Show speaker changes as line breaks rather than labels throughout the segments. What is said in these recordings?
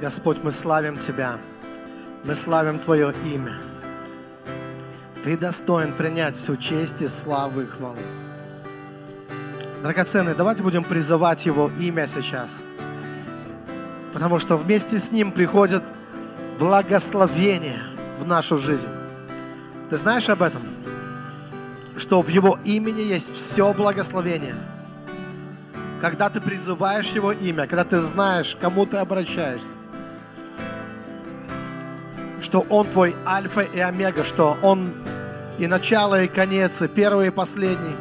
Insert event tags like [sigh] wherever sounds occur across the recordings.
Господь, мы славим Тебя. Мы славим Твое имя. Ты достоин принять всю честь и славу и хвалу. Драгоценные, давайте будем призывать Его имя сейчас. Потому что вместе с Ним приходит благословение в нашу жизнь. Ты знаешь об этом? Что в Его имени есть все благословение. Когда ты призываешь Его имя, когда ты знаешь, кому ты обращаешься, что Он твой альфа и омега, что Он и начало, и конец, и первый, и последний,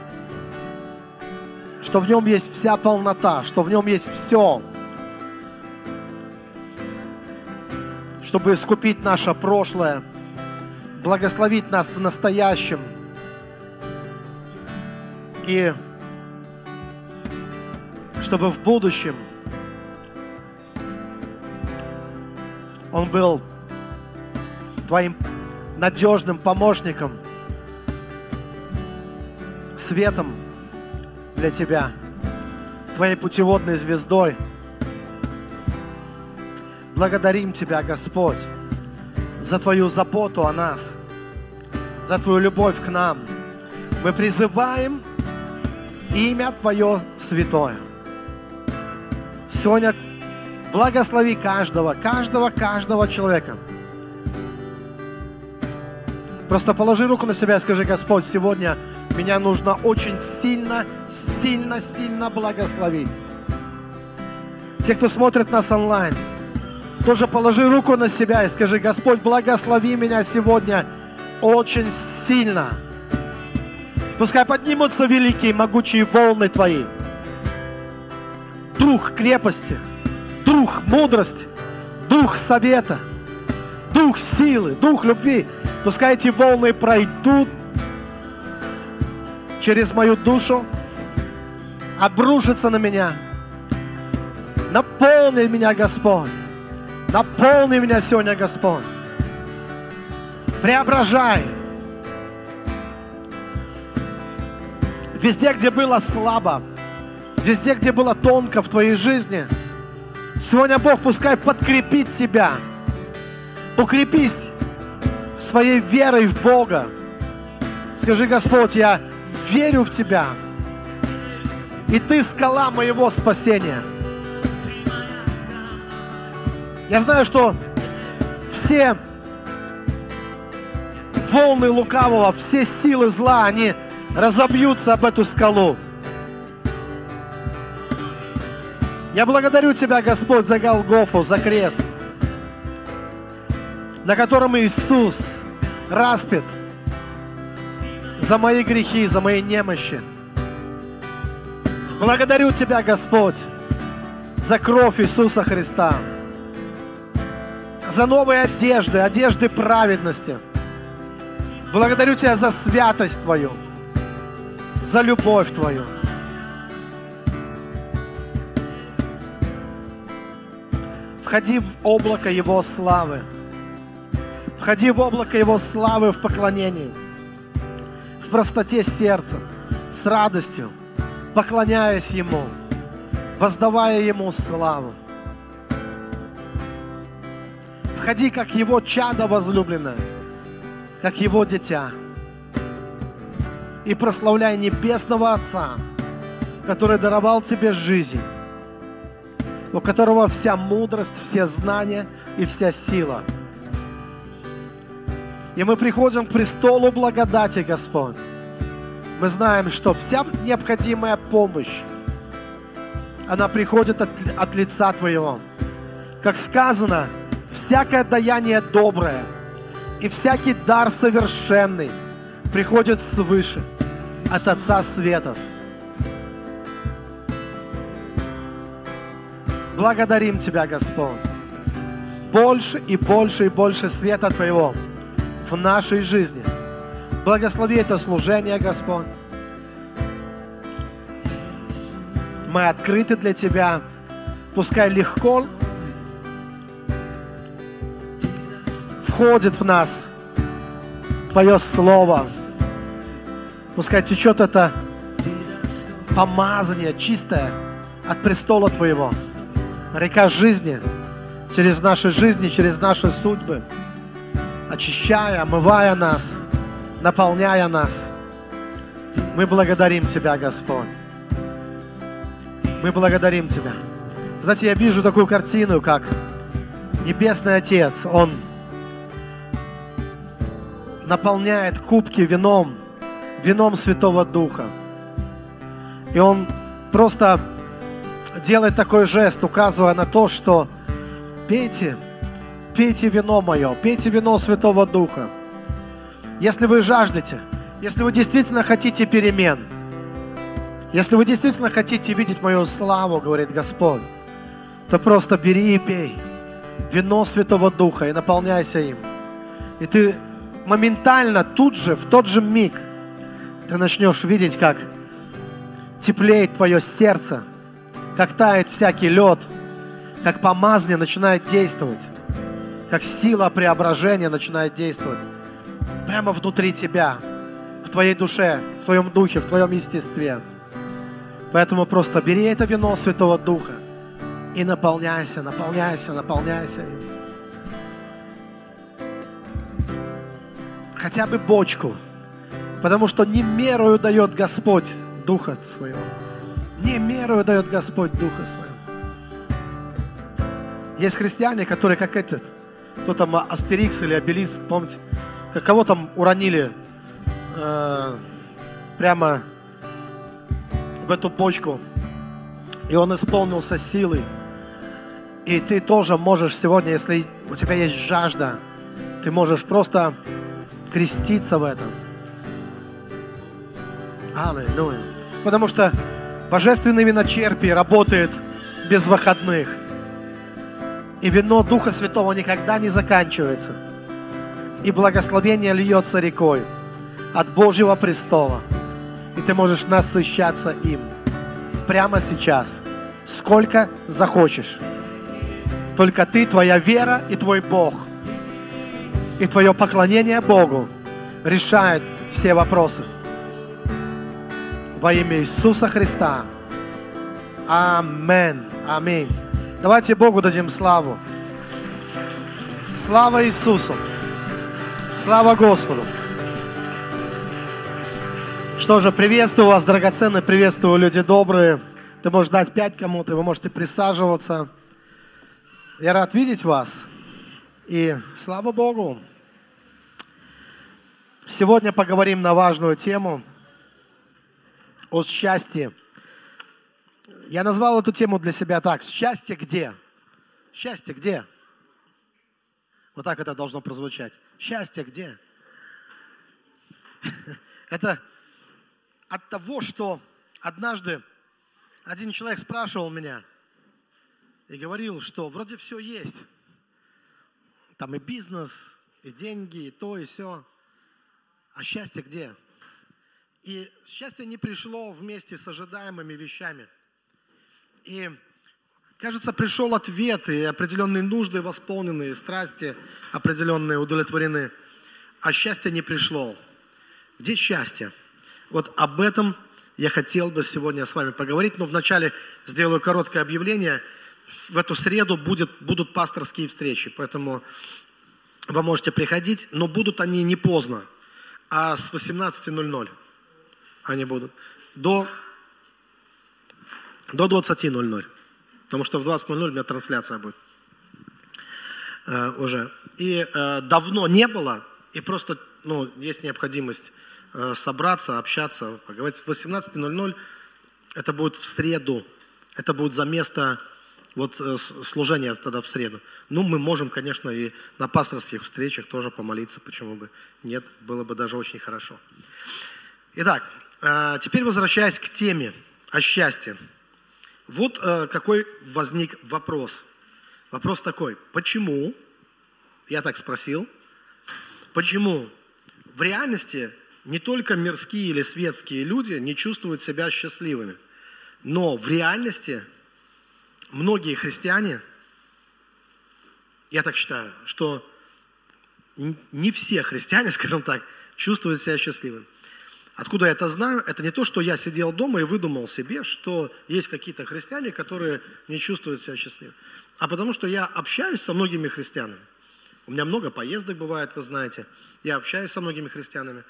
что в Нем есть вся полнота, что в Нем есть все, чтобы искупить наше прошлое, благословить нас в настоящем. И чтобы в будущем Он был твоим надежным помощником, светом для тебя, твоей путеводной звездой. Благодарим Тебя, Господь, за Твою заботу о нас, за Твою любовь к нам. Мы призываем имя Твое святое. Сегодня благослови каждого, каждого, каждого человека – Просто положи руку на себя и скажи, Господь, сегодня меня нужно очень сильно, сильно, сильно благословить. Те, кто смотрит нас онлайн, тоже положи руку на себя и скажи, Господь, благослови меня сегодня очень сильно. Пускай поднимутся великие, могучие волны Твои. Дух крепости, дух мудрости, дух совета, дух силы, дух любви – Пускай эти волны пройдут через мою душу, обрушатся на меня. Наполни меня, Господь. Наполни меня сегодня, Господь. Преображай. Везде, где было слабо, везде, где было тонко в твоей жизни, сегодня Бог пускай подкрепит тебя. Укрепись своей верой в Бога. Скажи, Господь, я верю в Тебя. И Ты скала моего спасения. Я знаю, что все волны лукавого, все силы зла, они разобьются об эту скалу. Я благодарю Тебя, Господь, за Голгофу, за крест, на котором Иисус распят за мои грехи, за мои немощи. Благодарю Тебя, Господь, за кровь Иисуса Христа, за новые одежды, одежды праведности. Благодарю Тебя за святость Твою, за любовь Твою. Входи в облако Его славы – Входи в облако Его славы в поклонении, в простоте сердца, с радостью, поклоняясь Ему, воздавая Ему славу. Входи, как Его чадо возлюбленное, как Его дитя. И прославляй Небесного Отца, который даровал тебе жизнь, у которого вся мудрость, все знания и вся сила – и мы приходим к престолу благодати, Господь. Мы знаем, что вся необходимая помощь, она приходит от, от лица Твоего. Как сказано, всякое даяние доброе и всякий дар совершенный приходит свыше, от Отца Светов. Благодарим Тебя, Господь. Больше и больше и больше света Твоего – в нашей жизни. Благослови это служение, Господь. Мы открыты для Тебя. Пускай легко входит в нас Твое Слово. Пускай течет это помазание чистое от престола Твоего. Река жизни через наши жизни, через наши судьбы, очищая, омывая нас, наполняя нас. Мы благодарим Тебя, Господь. Мы благодарим Тебя. Знаете, я вижу такую картину, как Небесный Отец, Он наполняет кубки вином, вином Святого Духа. И Он просто делает такой жест, указывая на то, что пейте, пейте вино мое, пейте вино Святого Духа. Если вы жаждете, если вы действительно хотите перемен, если вы действительно хотите видеть мою славу, говорит Господь, то просто бери и пей вино Святого Духа и наполняйся им. И ты моментально, тут же, в тот же миг, ты начнешь видеть, как теплеет твое сердце, как тает всякий лед, как помазание начинает действовать, как сила преображения начинает действовать прямо внутри тебя, в твоей душе, в твоем духе, в твоем естестве. Поэтому просто бери это вино Святого Духа и наполняйся, наполняйся, наполняйся им. Хотя бы бочку, потому что не мерою дает Господь Духа Своего. Не мерою дает Господь Духа Своего. Есть христиане, которые как этот, кто там Астерикс или Обелис, помните, как кого там уронили э, прямо в эту почку, и он исполнился силой. И ты тоже можешь сегодня, если у тебя есть жажда, ты можешь просто креститься в этом. Аллилуйя. Потому что божественный виночерпий работает без выходных. И вино Духа Святого никогда не заканчивается. И благословение льется рекой от Божьего престола. И ты можешь насыщаться им прямо сейчас, сколько захочешь. Только ты, твоя вера и твой Бог, и твое поклонение Богу решает все вопросы. Во имя Иисуса Христа. Амин. Аминь. Давайте Богу дадим славу. Слава Иисусу. Слава Господу. Что же, приветствую вас, драгоценные, приветствую, люди добрые. Ты можешь дать пять кому-то, вы можете присаживаться. Я рад видеть вас. И слава Богу. Сегодня поговорим на важную тему о счастье. Я назвал эту тему для себя так. Счастье где? Счастье где? Вот так это должно прозвучать. Счастье где? [laughs] Это от того, что однажды один человек спрашивал меня и говорил, что вроде все есть. Там и бизнес, и деньги, и то, и все. А счастье где? И счастье не пришло вместе с ожидаемыми вещами. И, кажется, пришел ответ, и определенные нужды восполнены, и страсти определенные удовлетворены. А счастье не пришло. Где счастье? Вот об этом я хотел бы сегодня с вами поговорить, но вначале сделаю короткое объявление. В эту среду будет, будут пасторские встречи, поэтому вы можете приходить, но будут они не поздно, а с 18.00 они будут. До, до 20.00, потому что в 20.00 у меня трансляция будет э, уже. И э, давно не было, и просто ну, есть необходимость Э, собраться, общаться, поговорить. В 18.00 это будет в среду, это будет за место вот э, служения тогда в среду. Ну, мы можем, конечно, и на пасторских встречах тоже помолиться, почему бы нет, было бы даже очень хорошо. Итак, э, теперь возвращаясь к теме о счастье. Вот какой возник вопрос. Вопрос такой, почему, я так спросил, почему в реальности не только мирские или светские люди не чувствуют себя счастливыми, но в реальности многие христиане, я так считаю, что не все христиане, [laughs] скажем так, чувствуют себя счастливыми. Откуда я это знаю? Это не то, что я сидел дома и выдумал себе, что есть какие-то христиане, которые не чувствуют себя счастливыми. А потому что я общаюсь со многими христианами. У меня много поездок бывает, вы знаете. Я общаюсь со многими христианами.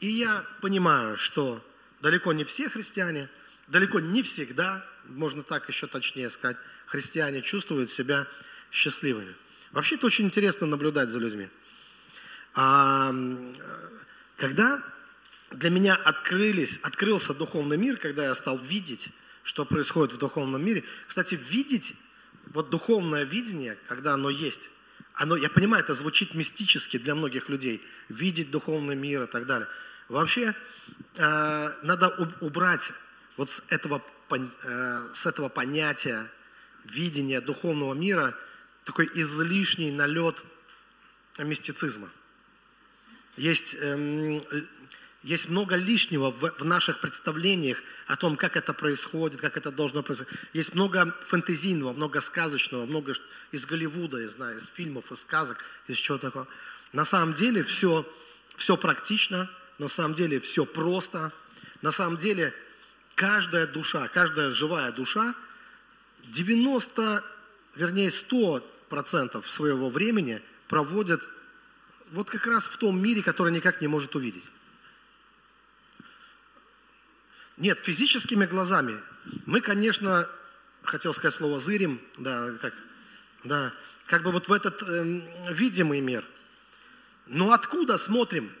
И я понимаю, что далеко не все христиане, далеко не всегда, можно так еще точнее сказать, христиане чувствуют себя счастливыми. Вообще это очень интересно наблюдать за людьми. А, когда для меня открылись, открылся духовный мир, когда я стал видеть, что происходит в духовном мире. Кстати, видеть, вот духовное видение, когда оно есть, оно, я понимаю, это звучит мистически для многих людей, видеть духовный мир и так далее. Вообще, э, надо убрать вот с этого, э, с этого понятия видения духовного мира такой излишний налет мистицизма. Есть эм, есть много лишнего в, в наших представлениях о том, как это происходит, как это должно происходить. Есть много фэнтезийного, много сказочного, много из Голливуда, я знаю, из фильмов, из сказок, из чего такого. На самом деле все, все практично, на самом деле все просто. На самом деле каждая душа, каждая живая душа 90, вернее 100 процентов своего времени проводит вот как раз в том мире, который никак не может увидеть. Нет, физическими глазами. Мы, конечно, хотел сказать слово зырим, да, как, да, как бы вот в этот э, видимый мир. Но откуда смотрим?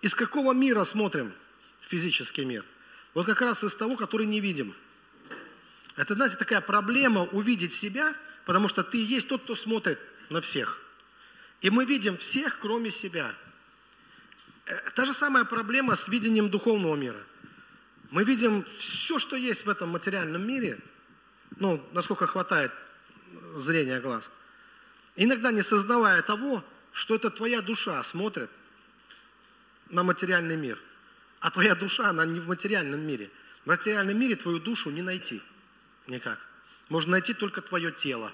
Из какого мира смотрим физический мир? Вот как раз из того, который не видим. Это, знаете, такая проблема увидеть себя, потому что ты есть тот, кто смотрит на всех. И мы видим всех, кроме себя – та же самая проблема с видением духовного мира. Мы видим все, что есть в этом материальном мире, ну, насколько хватает зрения глаз. Иногда не сознавая того, что это твоя душа смотрит на материальный мир. А твоя душа, она не в материальном мире. В материальном мире твою душу не найти никак. Можно найти только твое тело.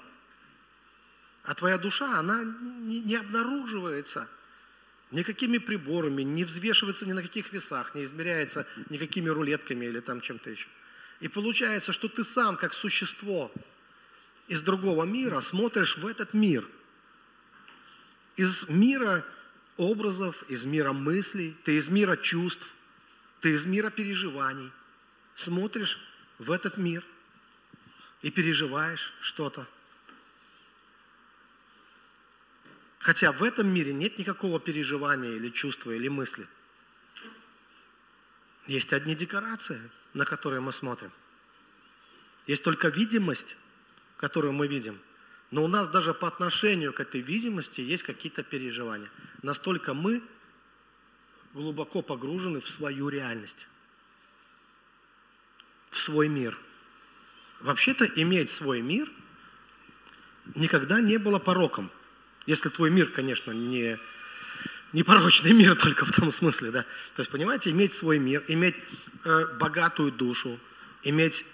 А твоя душа, она не обнаруживается – никакими приборами, не взвешивается ни на каких весах, не измеряется никакими рулетками или там чем-то еще. И получается, что ты сам, как существо из другого мира, смотришь в этот мир. Из мира образов, из мира мыслей, ты из мира чувств, ты из мира переживаний. Смотришь в этот мир и переживаешь что-то. Хотя в этом мире нет никакого переживания или чувства, или мысли. Есть одни декорации, на которые мы смотрим. Есть только видимость, которую мы видим. Но у нас даже по отношению к этой видимости есть какие-то переживания. Настолько мы глубоко погружены в свою реальность, в свой мир. Вообще-то иметь свой мир никогда не было пороком. Если твой мир, конечно, не, не порочный мир [laughs] только в том смысле, да. То есть, понимаете, иметь свой мир, иметь э, богатую душу, иметь,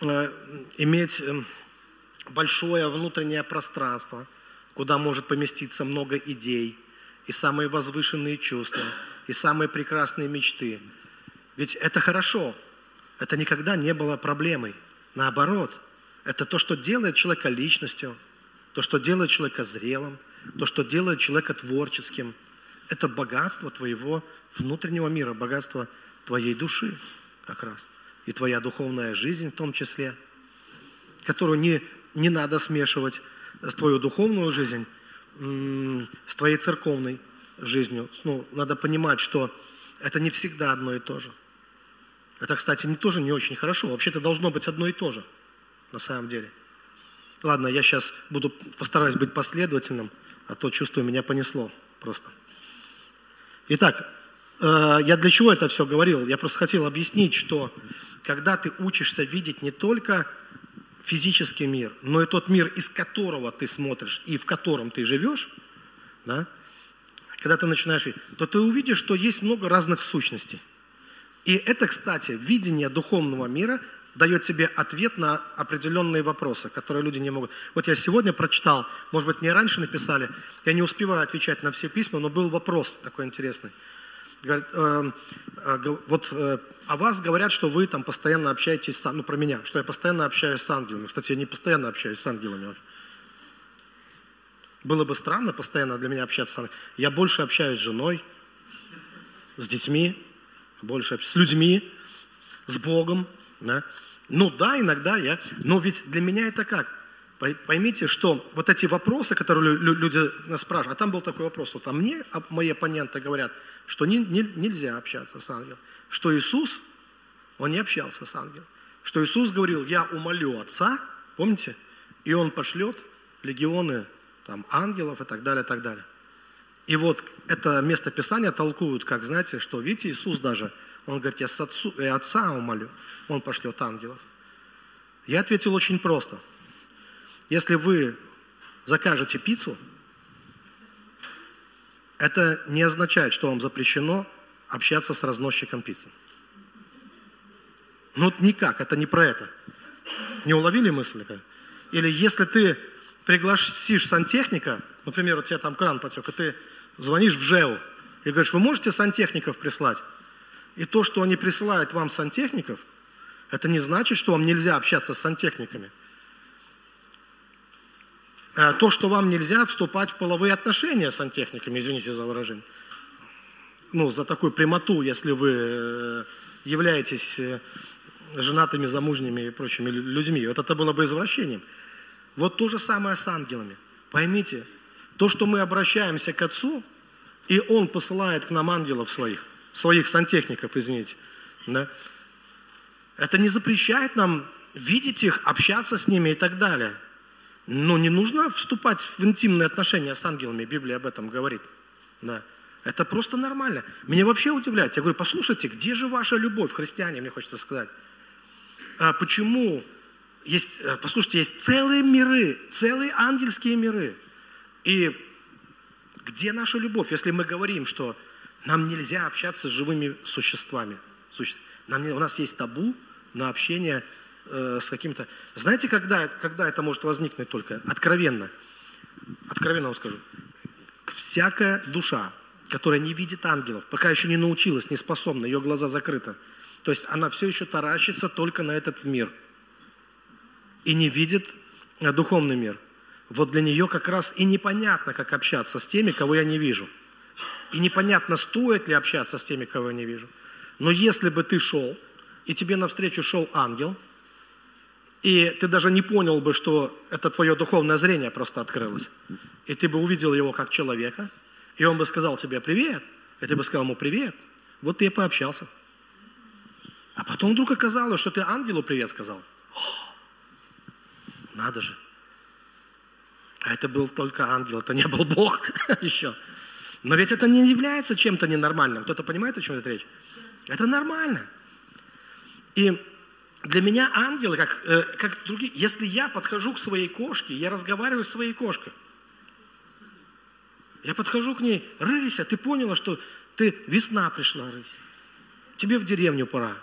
э, иметь э, большое внутреннее пространство, куда может поместиться много идей, и самые возвышенные чувства, и самые прекрасные мечты. Ведь это хорошо, это никогда не было проблемой. Наоборот, это то, что делает человека личностью – то, что делает человека зрелым, то, что делает человека творческим, это богатство твоего внутреннего мира, богатство твоей души как раз. И твоя духовная жизнь в том числе, которую не, не надо смешивать с твою духовную жизнь с твоей церковной жизнью. Ну, надо понимать, что это не всегда одно и то же. Это, кстати, не, тоже не очень хорошо. Вообще-то должно быть одно и то же, на самом деле – Ладно, я сейчас буду, постараюсь быть последовательным, а то чувствую, меня понесло просто. Итак, э, я для чего это все говорил? Я просто хотел объяснить, что когда ты учишься видеть не только физический мир, но и тот мир, из которого ты смотришь и в котором ты живешь, да, когда ты начинаешь видеть, то ты увидишь, что есть много разных сущностей. И это, кстати, видение духовного мира дает тебе ответ на определенные вопросы, которые люди не могут. Вот я сегодня прочитал, может быть, мне раньше написали, я не успеваю отвечать на все письма, но был вопрос такой интересный. Говорят, э, э, вот э, о вас говорят, что вы там постоянно общаетесь с, ну, про меня, что я постоянно общаюсь с ангелами. Кстати, я не постоянно общаюсь с ангелами. Было бы странно постоянно для меня общаться с ангелами. Я больше общаюсь с женой, с детьми, больше общаюсь с людьми, с Богом. Да? Ну да, иногда я. Но ведь для меня это как? Поймите, что вот эти вопросы, которые люди спрашивают, а там был такой вопрос, вот а мне мои оппоненты говорят, что не, не, нельзя общаться с ангелом, что Иисус, он не общался с ангелом, что Иисус говорил, я умолю Отца, помните, и Он пошлет легионы там, ангелов и так далее, и так далее. И вот это место Писания толкуют, как, знаете, что, видите, Иисус даже, Он говорит, я, отцу, я Отца умолю, Он пошлет ангелов. Я ответил очень просто – если вы закажете пиццу, это не означает, что вам запрещено общаться с разносчиком пиццы. Ну, никак, это не про это. Не уловили мысль? Или если ты пригласишь сантехника, например, у тебя там кран потек, и ты звонишь в ЖЭУ и говоришь, вы можете сантехников прислать? И то, что они присылают вам сантехников, это не значит, что вам нельзя общаться с сантехниками – Э, то, что вам нельзя вступать в половые отношения с сантехниками, извините за выражение. Ну, за такую прямоту, если вы э, являетесь э, женатыми, замужними и прочими людьми. Вот это было бы извращением. Вот то же самое с ангелами. Поймите, то, что мы обращаемся к Отцу, и Он посылает к нам ангелов своих, своих сантехников, извините, да, это не запрещает нам видеть их, общаться с ними и так далее. Но не нужно вступать в интимные отношения с ангелами, Библия об этом говорит. Да. Это просто нормально. Меня вообще удивляет. Я говорю, послушайте, где же ваша любовь, христиане, мне хочется сказать. А почему есть, э, послушайте, есть целые миры, целые ангельские миры. И где наша любовь, если мы говорим, что нам нельзя общаться с живыми существами? Нам, у нас есть табу на общение э, с каким-то... Знаете, когда, когда это может возникнуть только? Откровенно. Откровенно вам скажу. Всякая душа, которая не видит ангелов, пока еще не научилась, не способна, ее глаза закрыты. То есть она все еще таращится только на этот мир. И не видит э, духовный мир. Вот для нее как раз и непонятно, как общаться с теми, кого я не вижу. И непонятно, стоит ли общаться с теми, кого я не вижу. Но если бы ты шел, и тебе навстречу шел ангел – и ты даже не понял бы, что это твое духовное зрение просто открылось. И ты бы увидел его как человека, и он бы сказал тебе «привет», и ты бы сказал ему «привет». Вот ты и пообщался. А потом вдруг оказалось, что ты ангелу привет сказал. Надо же. А это был только ангел, это не был Бог [laughs] еще. Но ведь это не является чем-то ненормальным. Кто-то понимает, о чем это речь? Это нормально. И для меня ангелы, как, э, как другие, если я подхожу к своей кошке, я разговариваю с своей кошкой. Я подхожу к ней, Рыся, ты поняла, что ты весна пришла, Рыся. Тебе в деревню пора.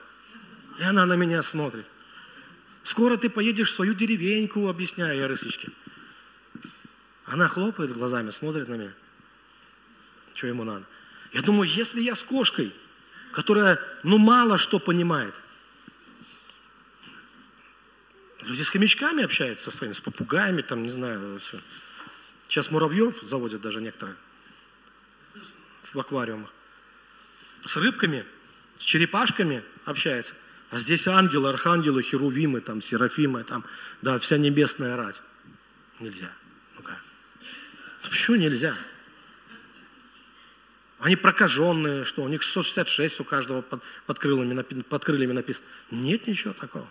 И она на меня смотрит. Скоро ты поедешь в свою деревеньку, объясняю я Рысечке. Она хлопает глазами, смотрит на меня. Что ему надо? Я думаю, если я с кошкой, которая, ну, мало что понимает – Люди с хомячками общаются со своими, с попугаями, там, не знаю, все. Сейчас муравьев заводят даже некоторые в аквариумах. С рыбками, с черепашками общается. А здесь ангелы, архангелы, херувимы, там, серафимы, там, да, вся небесная рать. Нельзя. Ну-ка. Почему нельзя? Они прокаженные, что у них 666 у каждого под, под, крыльями, под крыльями написано. Нет ничего такого.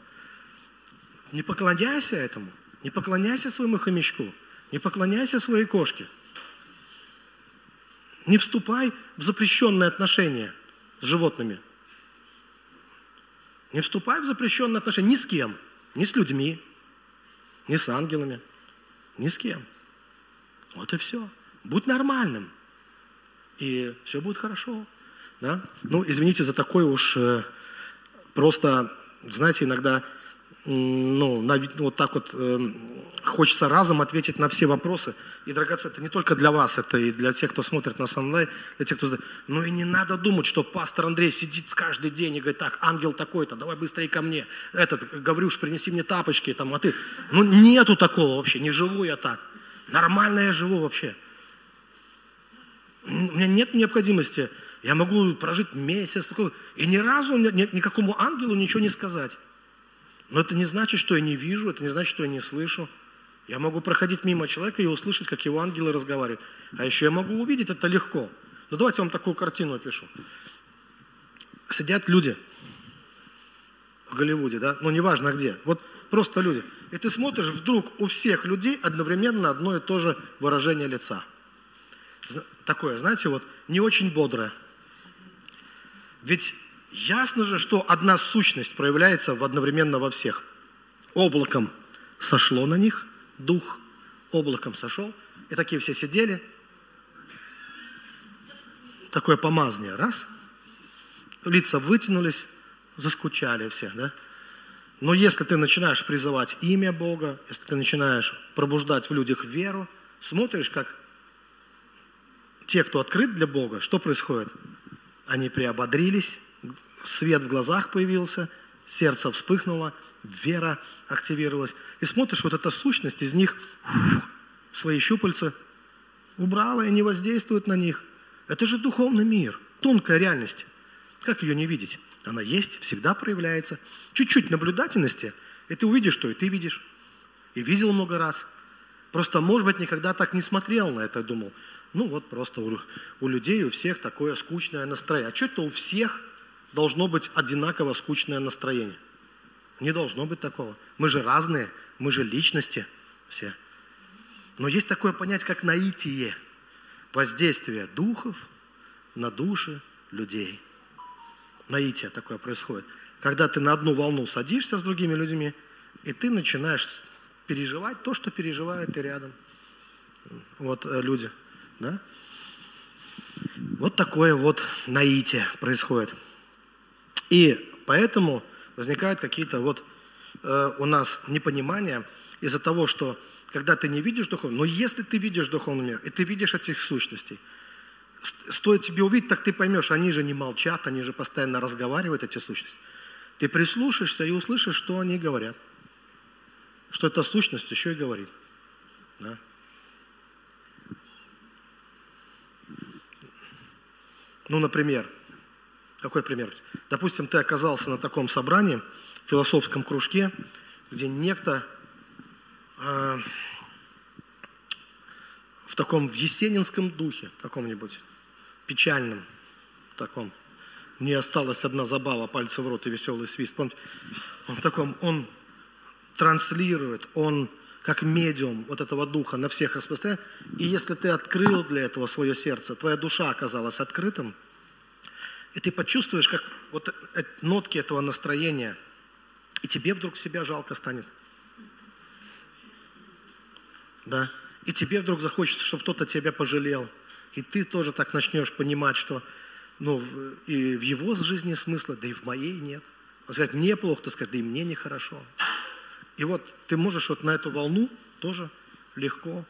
Не поклоняйся этому. Не поклоняйся своему хомячку. Не поклоняйся своей кошке. Не вступай в запрещенные отношения с животными. Не вступай в запрещенные отношения ни с кем. Ни с людьми, ни с ангелами, ни с кем. Вот и все. Будь нормальным. И все будет хорошо. Да? Ну, извините за такой уж э, просто, знаете, иногда ну, на, вот так вот э, хочется разом ответить на все вопросы. И, драгоценно, это не только для вас, это и для тех, кто смотрит нас онлайн, для тех, кто... Ну и не надо думать, что пастор Андрей сидит каждый день и говорит, так, ангел такой-то, давай быстрее ко мне. Этот, Гаврюш, принеси мне тапочки, там, а ты... Ну нету такого вообще, не живу я так. Нормально я живу вообще. У меня нет необходимости. Я могу прожить месяц, и ни разу никакому ангелу ничего не сказать. Но это не значит, что я не вижу, это не значит, что я не слышу. Я могу проходить мимо человека и услышать, как его ангелы разговаривают. А еще я могу увидеть это легко. Ну давайте я вам такую картину опишу. Сидят люди в Голливуде, да, ну неважно где, вот просто люди. И ты смотришь, вдруг у всех людей одновременно одно и то же выражение лица. Такое, знаете, вот не очень бодрое. Ведь Ясно же, что одна сущность проявляется одновременно во всех. Облаком сошло на них, дух облаком сошел, и такие все сидели. Такое помазание, раз. Лица вытянулись, заскучали все, да? Но если ты начинаешь призывать имя Бога, если ты начинаешь пробуждать в людях веру, смотришь, как те, кто открыт для Бога, что происходит? Они приободрились, свет в глазах появился, сердце вспыхнуло, вера активировалась. И смотришь, вот эта сущность из них свои щупальца убрала и не воздействует на них. Это же духовный мир, тонкая реальность. Как ее не видеть? Она есть, всегда проявляется. Чуть-чуть наблюдательности, и ты увидишь, что и ты видишь. И видел много раз. Просто, может быть, никогда так не смотрел на это, думал. Ну вот просто у, у людей, у всех такое скучное настроение. А что это у всех должно быть одинаково скучное настроение. Не должно быть такого. Мы же разные, мы же личности все. Но есть такое понятие, как наитие, воздействие духов на души людей. Наитие такое происходит. Когда ты на одну волну садишься с другими людьми, и ты начинаешь переживать то, что переживают и рядом вот э, люди. Да? Вот такое вот наитие происходит. И поэтому возникают какие-то вот э, у нас непонимания из-за того, что когда ты не видишь духовный, но если ты видишь духовный мир, и ты видишь этих сущностей, стоит тебе увидеть, так ты поймешь, они же не молчат, они же постоянно разговаривают, эти сущности. Ты прислушаешься и услышишь, что они говорят. Что эта сущность еще и говорит. Да? Ну, например, какой пример? Допустим, ты оказался на таком собрании, философском кружке, где некто э, в таком в есенинском духе, каком-нибудь печальном таком. Мне осталась одна забава, пальцы в рот и веселый свист. Он, он в таком, он транслирует, он как медиум вот этого духа на всех распространяет. И если ты открыл для этого свое сердце, твоя душа оказалась открытым – и ты почувствуешь, как вот нотки этого настроения, и тебе вдруг себя жалко станет. Да? И тебе вдруг захочется, чтобы кто-то тебя пожалел. И ты тоже так начнешь понимать, что ну, и в его жизни смысла, да и в моей нет. Он сказать, мне плохо, ты сказать, да и мне нехорошо. И вот ты можешь вот на эту волну тоже легко,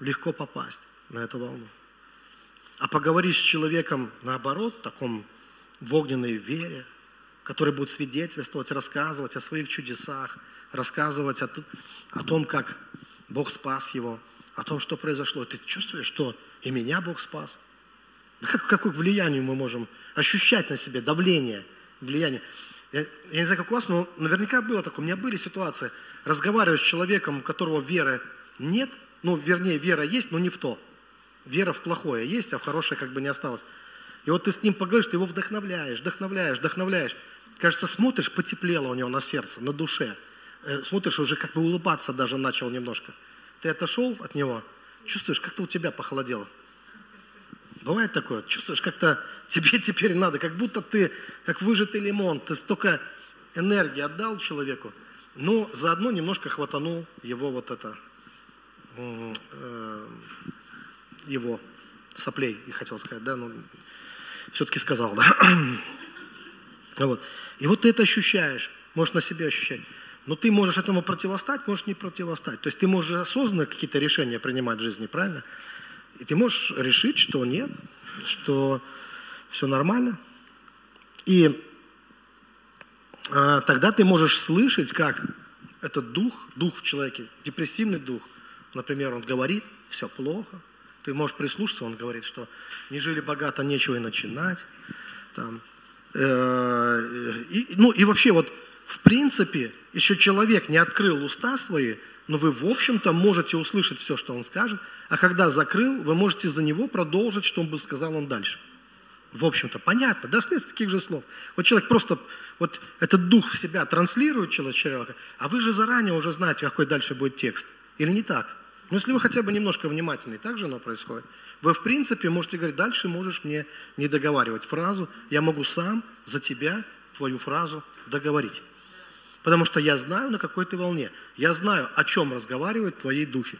легко попасть на эту волну. А поговори с человеком, наоборот, таком в огненной вере, который будет свидетельствовать, рассказывать о своих чудесах, рассказывать о, о том, как Бог спас его, о том, что произошло. Ты чувствуешь, что и меня Бог спас? Как, какое влияние мы можем ощущать на себе, давление, влияние. Я, я не знаю, как у вас, но наверняка было такое. У меня были ситуации, разговариваю с человеком, у которого веры нет, ну, вернее, вера есть, но не в то – Вера в плохое есть, а в хорошее как бы не осталось. И вот ты с ним поговоришь, ты его вдохновляешь, вдохновляешь, вдохновляешь. Кажется, смотришь, потеплело у него на сердце, на душе. Э, смотришь, уже как бы улыбаться даже начал немножко. Ты отошел от него, чувствуешь, как-то у тебя похолодело. Бывает такое, чувствуешь, как-то тебе [laughs] теперь надо, как будто ты, как выжатый лимон, ты столько энергии отдал человеку, но заодно немножко хватанул его вот это э, его соплей, и хотел сказать, да, но все-таки сказал, да. [clears throat] Вот. И вот ты это ощущаешь, можешь на себе ощущать. Но ты можешь этому противостать, можешь не противостать. То есть ты можешь осознанно какие-то решения принимать в жизни, правильно? И ты можешь решить, что нет, что все нормально. И а, тогда ты можешь слышать, как этот дух, дух в человеке, депрессивный дух, например, он говорит, все плохо. Ты можешь прислушаться, он говорит, что не жили богато, нечего и начинать. Там, э, и, ну и вообще вот в принципе, еще человек не открыл уста свои, но вы, в общем-то, можете услышать все, что он скажет, а когда закрыл, вы можете за него продолжить, что он бы сказал он дальше. В общем-то, понятно, даже нет таких же слов. Вот человек просто, вот этот дух в себя транслирует человека, а вы же заранее уже знаете, какой дальше будет текст. Или не так? Ну, если вы хотя бы немножко внимательны, так же оно происходит. Вы, в принципе, можете говорить, дальше можешь мне не договаривать фразу, я могу сам за тебя твою фразу договорить. Потому что я знаю, на какой ты волне. Я знаю, о чем разговаривают твои духи,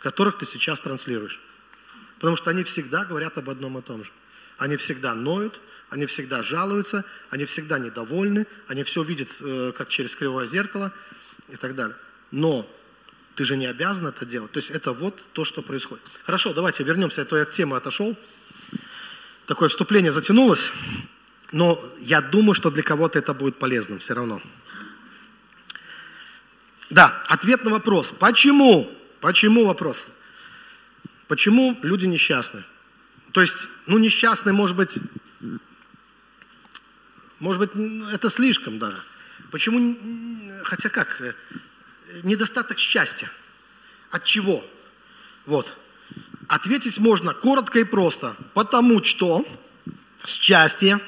которых ты сейчас транслируешь. Потому что они всегда говорят об одном и том же. Они всегда ноют, они всегда жалуются, они всегда недовольны, они все видят э, как через кривое зеркало и так далее. Но ты же не обязан это делать. То есть это вот то, что происходит. Хорошо, давайте вернемся, а то я от темы отошел. Такое вступление затянулось, но я думаю, что для кого-то это будет полезным все равно. Да, ответ на вопрос. Почему? Почему вопрос? Почему люди несчастны? То есть, ну, несчастны, может быть, может быть, это слишком даже. Почему, хотя как, э, недостаток счастья. От чего? Вот. Ответить можно коротко и просто. Потому что счастье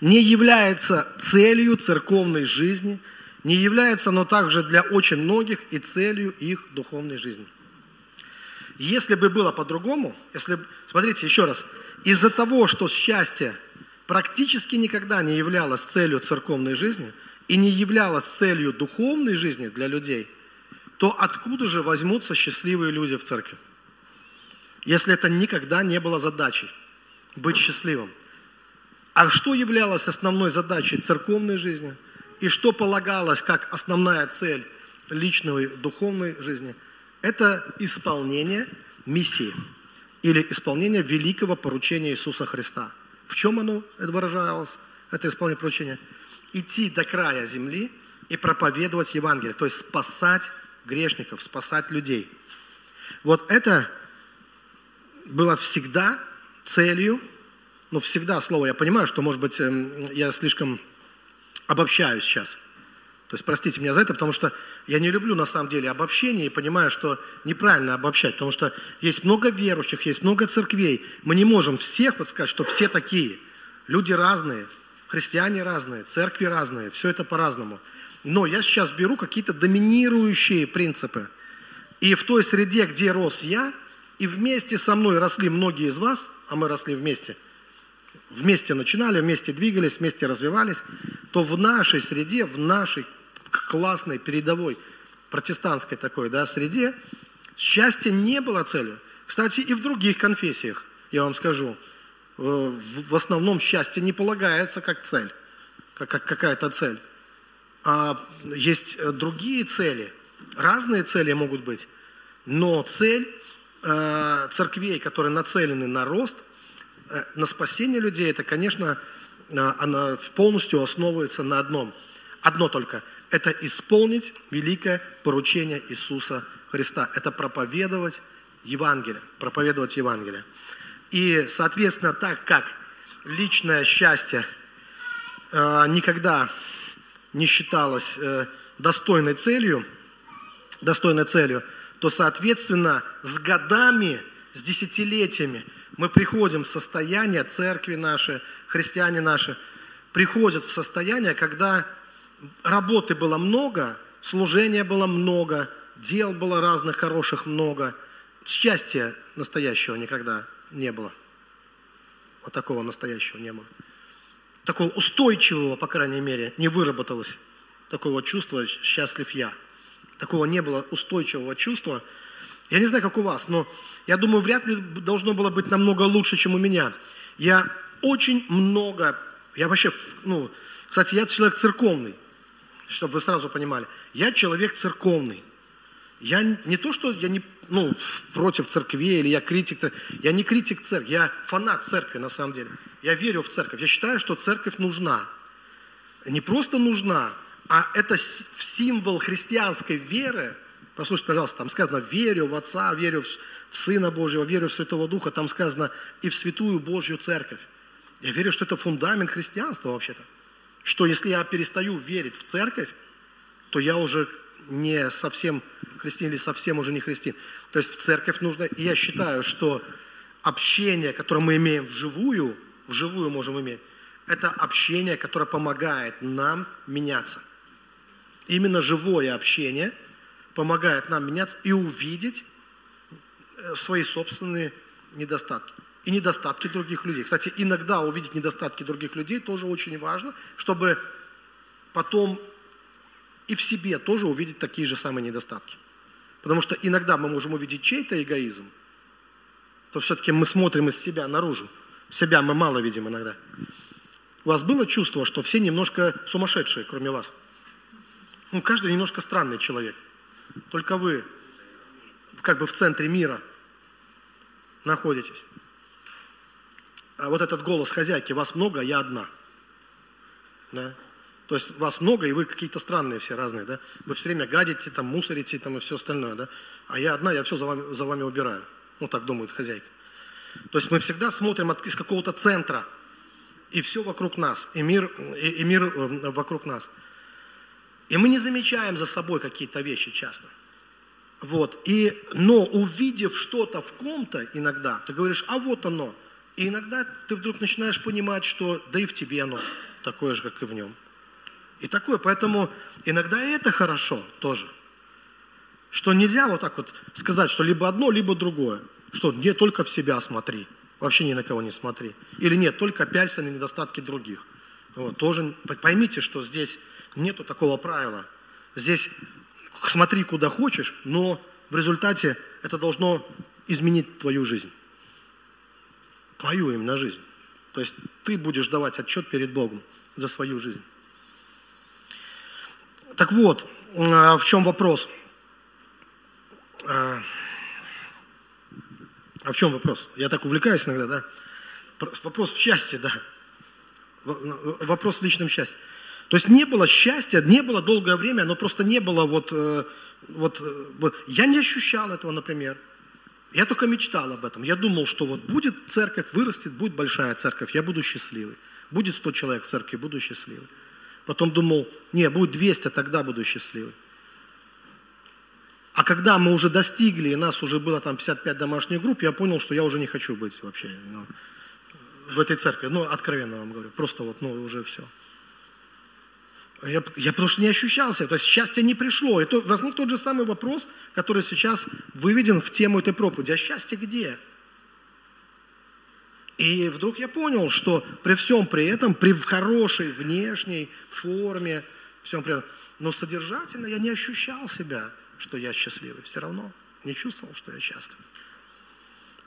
не является целью церковной жизни – не является оно также для очень многих и целью их духовной жизни. Если бы было по-другому, если, смотрите еще раз, из-за того, что счастье практически никогда не являлось целью церковной жизни и не являлось целью духовной жизни для людей, то откуда же возьмутся счастливые люди в церкви? Если это никогда не было задачей быть счастливым. А что являлось основной задачей церковной жизни – и что полагалось как основная цель личной духовной жизни, это исполнение миссии или исполнение великого поручения Иисуса Христа. В чем оно выражалось, это исполнение поручения? Идти до края земли и проповедовать Евангелие, то есть спасать грешников, спасать людей. Вот это было всегда целью, ну всегда слово, я понимаю, что, может быть, эм, я слишком обобщаю сейчас. То есть простите меня за это, потому что я не люблю на самом деле обобщение и понимаю, что неправильно обобщать, потому что есть много верующих, есть много церквей. Мы не можем всех вот сказать, что все такие. Люди разные, христиане разные, церкви разные, все это по-разному. Но я сейчас беру какие-то доминирующие принципы. И в той среде, где рос я, и вместе со мной росли многие из вас, а мы росли вместе – вместе начинали, вместе двигались, вместе развивались, то в нашей среде, в нашей классной, передовой, протестантской такой да, среде, счастье не было целью. Кстати, и в других конфессиях, я вам скажу, э, в основном счастье не полагается как цель, как, как какая-то цель. А есть э, другие цели, разные цели могут быть, но цель э, церквей, которые нацелены на рост – на спасение людей, это, конечно, э, она полностью основывается на одном. Одно только. Это исполнить великое поручение Иисуса Христа. Это проповедовать Евангелие. Проповедовать Евангелие. И, соответственно, так как личное счастье э, никогда не считалось достойной целью, достойной целью, то, соответственно, с годами, с десятилетиями – мы приходим в состояние, церкви наши, христиане наши, приходят в состояние, когда работы было много, служения было много, дел было разных хороших много, счастья настоящего никогда не было. Вот такого настоящего не было. Такого устойчивого, по крайней мере, не выработалось такого чувства «счастлив я». Такого не было устойчивого чувства. Я не знаю, как у вас, но я думаю, вряд ли должно было быть намного лучше, чем у меня. Я очень много, я вообще, ну, кстати, я человек церковный. чтобы вы сразу понимали. Я человек церковный. Я не то, что я не ну, против церкви или я критик церкви. Я не критик церкви, я фанат церкви на самом деле. Я верю в церковь. Я считаю, что церковь нужна. Не просто нужна, а это символ христианской веры. Послушайте, пожалуйста, там сказано, верю в Отца, верю в Сына Божьего, верю в Святого Духа. Там сказано и в Святую Божью Церковь. Я верю, что это фундамент христианства вообще-то. Что если я перестаю верить в церковь, то я уже не совсем христианин или совсем уже не христианин. То есть в церковь нужно, и я считаю, что общение, которое мы имеем вживую, вживую можем иметь, это общение, которое помогает нам меняться. Именно живое общение помогает нам меняться и увидеть свои собственные недостатки и недостатки других людей. Кстати, иногда увидеть недостатки других людей тоже очень важно, чтобы потом и в себе тоже увидеть такие же самые недостатки. Потому что иногда мы можем увидеть чей-то эгоизм, то все-таки мы смотрим из себя наружу. Себя мы мало видим иногда. У вас было чувство, что все немножко сумасшедшие, кроме вас? Ну, каждый немножко странный человек. Только вы как бы в центре мира находитесь. А вот этот голос хозяйки, вас много, я одна. Да? То есть вас много, и вы какие-то странные все разные, да? Вы все время гадите, там, мусорите, там, и все остальное, да? А я одна, я все за вами, за вами убираю. Ну, так думает хозяйка. То есть мы всегда смотрим от, из какого-то центра, и все вокруг нас, и мир, и, и мир э, вокруг нас. И мы не замечаем за собой какие-то вещи часто. Вот. И, но увидев что-то в ком-то иногда, ты говоришь, а вот оно. И иногда ты вдруг начинаешь понимать, что да и в тебе оно такое же, как и в нем. И такое, поэтому иногда это хорошо тоже. Что нельзя вот так вот сказать, что либо одно, либо другое. Что не только в себя смотри, вообще ни на кого не смотри. Или нет, только пялься на недостатки других. Вот, тоже поймите, что здесь нету такого правила. Здесь смотри куда хочешь, но в результате это должно изменить твою жизнь. Твою именно жизнь. То есть ты будешь давать отчет перед Богом за свою жизнь. Так вот, а, в чем вопрос? А, а в чем вопрос? Я так увлекаюсь иногда, да? Вопрос в счастье, да. Вопрос в личном счастье. То есть не было счастья, не было долгое время, но просто не было вот, э, вот, э, вот. Я не ощущал этого, например. Я только мечтал об этом. Я думал, что вот будет церковь, вырастет, будет большая церковь, я буду счастливый. Будет 100 человек в церкви, буду счастливый. Потом думал, не, будет 200, тогда буду счастливый. А когда мы уже достигли, и нас уже было там 55 домашних групп, я понял, что я уже не хочу быть вообще ну, в этой церкви. Ну, откровенно вам говорю. Просто вот, ну, уже все. Я, я потому что не ощущался, то есть счастье не пришло. И то, возник тот же самый вопрос, который сейчас выведен в тему этой проповеди. А счастье где? И вдруг я понял, что при всем при этом, при хорошей внешней форме, всем при этом, но содержательно я не ощущал себя, что я счастливый. Все равно не чувствовал, что я счастлив.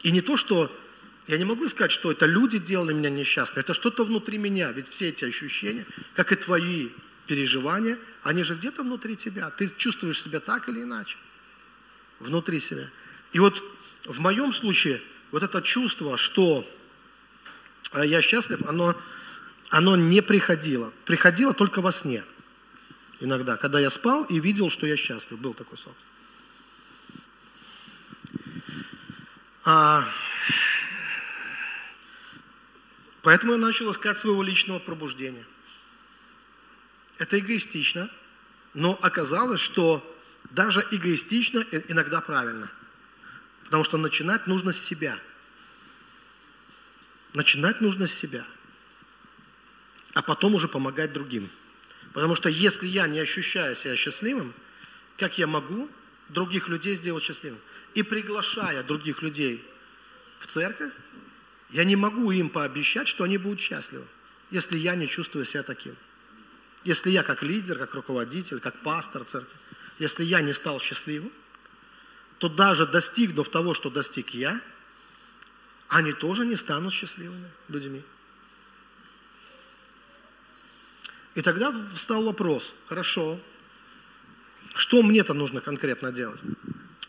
И не то, что я не могу сказать, что это люди делали меня несчастным, это что-то внутри меня. Ведь все эти ощущения, как и твои переживания, они же где-то внутри тебя. Ты чувствуешь себя так или иначе. Внутри себя. И вот в моем случае вот это чувство, что а я счастлив, оно, оно не приходило. Приходило только во сне. Иногда, когда я спал и видел, что я счастлив. Был такой сон. А, поэтому я начал искать своего личного пробуждения. Это эгоистично, но оказалось, что даже эгоистично иногда правильно. Потому что начинать нужно с себя – Начинать нужно с себя, а потом уже помогать другим. Потому что если я не ощущаю себя счастливым, как я могу других людей сделать счастливым? И приглашая других людей в церковь, я не могу им пообещать, что они будут счастливы, если я не чувствую себя таким. Если я как лидер, как руководитель, как пастор церкви, если я не стал счастливым, то даже достигнув того, что достиг я – они тоже не станут счастливыми людьми. И тогда встал вопрос, хорошо, что мне-то нужно конкретно делать?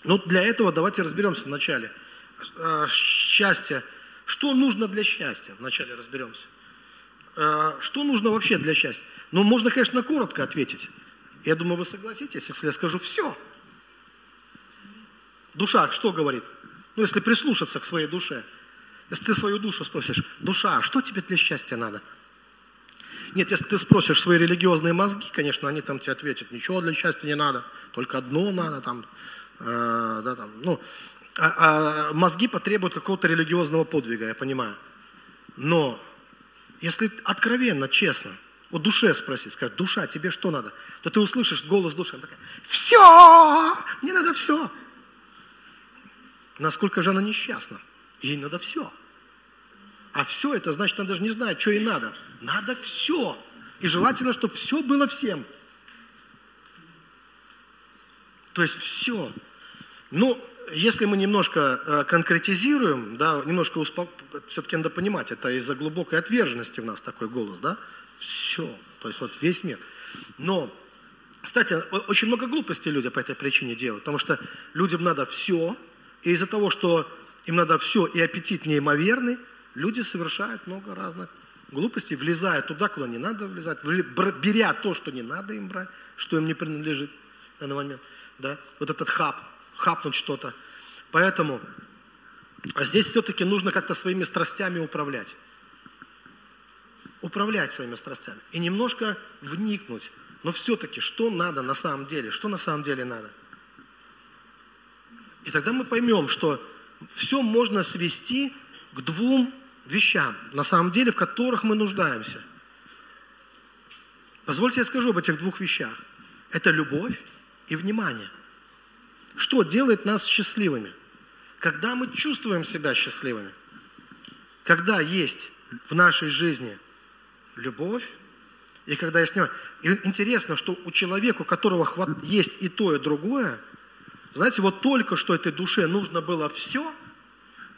Ну, для этого давайте разберемся вначале. А, счастье. Что нужно для счастья? Вначале разберемся. А, что нужно вообще для счастья? Ну, можно, конечно, коротко ответить. Я думаю, вы согласитесь, если я скажу все. Душа что говорит? Ну, если прислушаться к своей душе. Если ты свою душу спросишь, душа, а что тебе для счастья надо? Нет, если ты спросишь свои религиозные мозги, конечно, они там тебе ответят, ничего для счастья не надо, только одно надо, там, э, да, там, ну, а, а мозги потребуют какого-то религиозного подвига, я понимаю. Но если откровенно, честно, о душе спросить, сказать, душа, тебе что надо? То ты услышишь голос души, она такая, все, мне надо все. Насколько же она несчастна? Ей надо все. А все это значит, она даже не знает, что ей надо. Надо все. И желательно, чтобы все было всем. То есть все. Ну, если мы немножко э, конкретизируем, да, немножко успок... все-таки надо понимать, это из-за глубокой отверженности в нас такой голос, да, все, то есть вот весь мир. Но, кстати, очень много глупостей люди по этой причине делают, потому что людям надо все, и из-за того, что им надо все, и аппетит неимоверный, люди совершают много разных глупостей, влезая туда, куда не надо влезать, беря то, что не надо им брать, что им не принадлежит в данный момент. Да? Вот этот хап, хапнуть что-то. Поэтому а здесь все-таки нужно как-то своими страстями управлять. Управлять своими страстями. И немножко вникнуть. Но все-таки, что надо на самом деле? Что на самом деле надо? И тогда мы поймем, что все можно свести к двум вещам, на самом деле, в которых мы нуждаемся. Позвольте я скажу об этих двух вещах. Это любовь и внимание. Что делает нас счастливыми? Когда мы чувствуем себя счастливыми, когда есть в нашей жизни любовь, и когда есть внимание. И интересно, что у человека, у которого есть и то, и другое, знаете, вот только что этой душе нужно было все,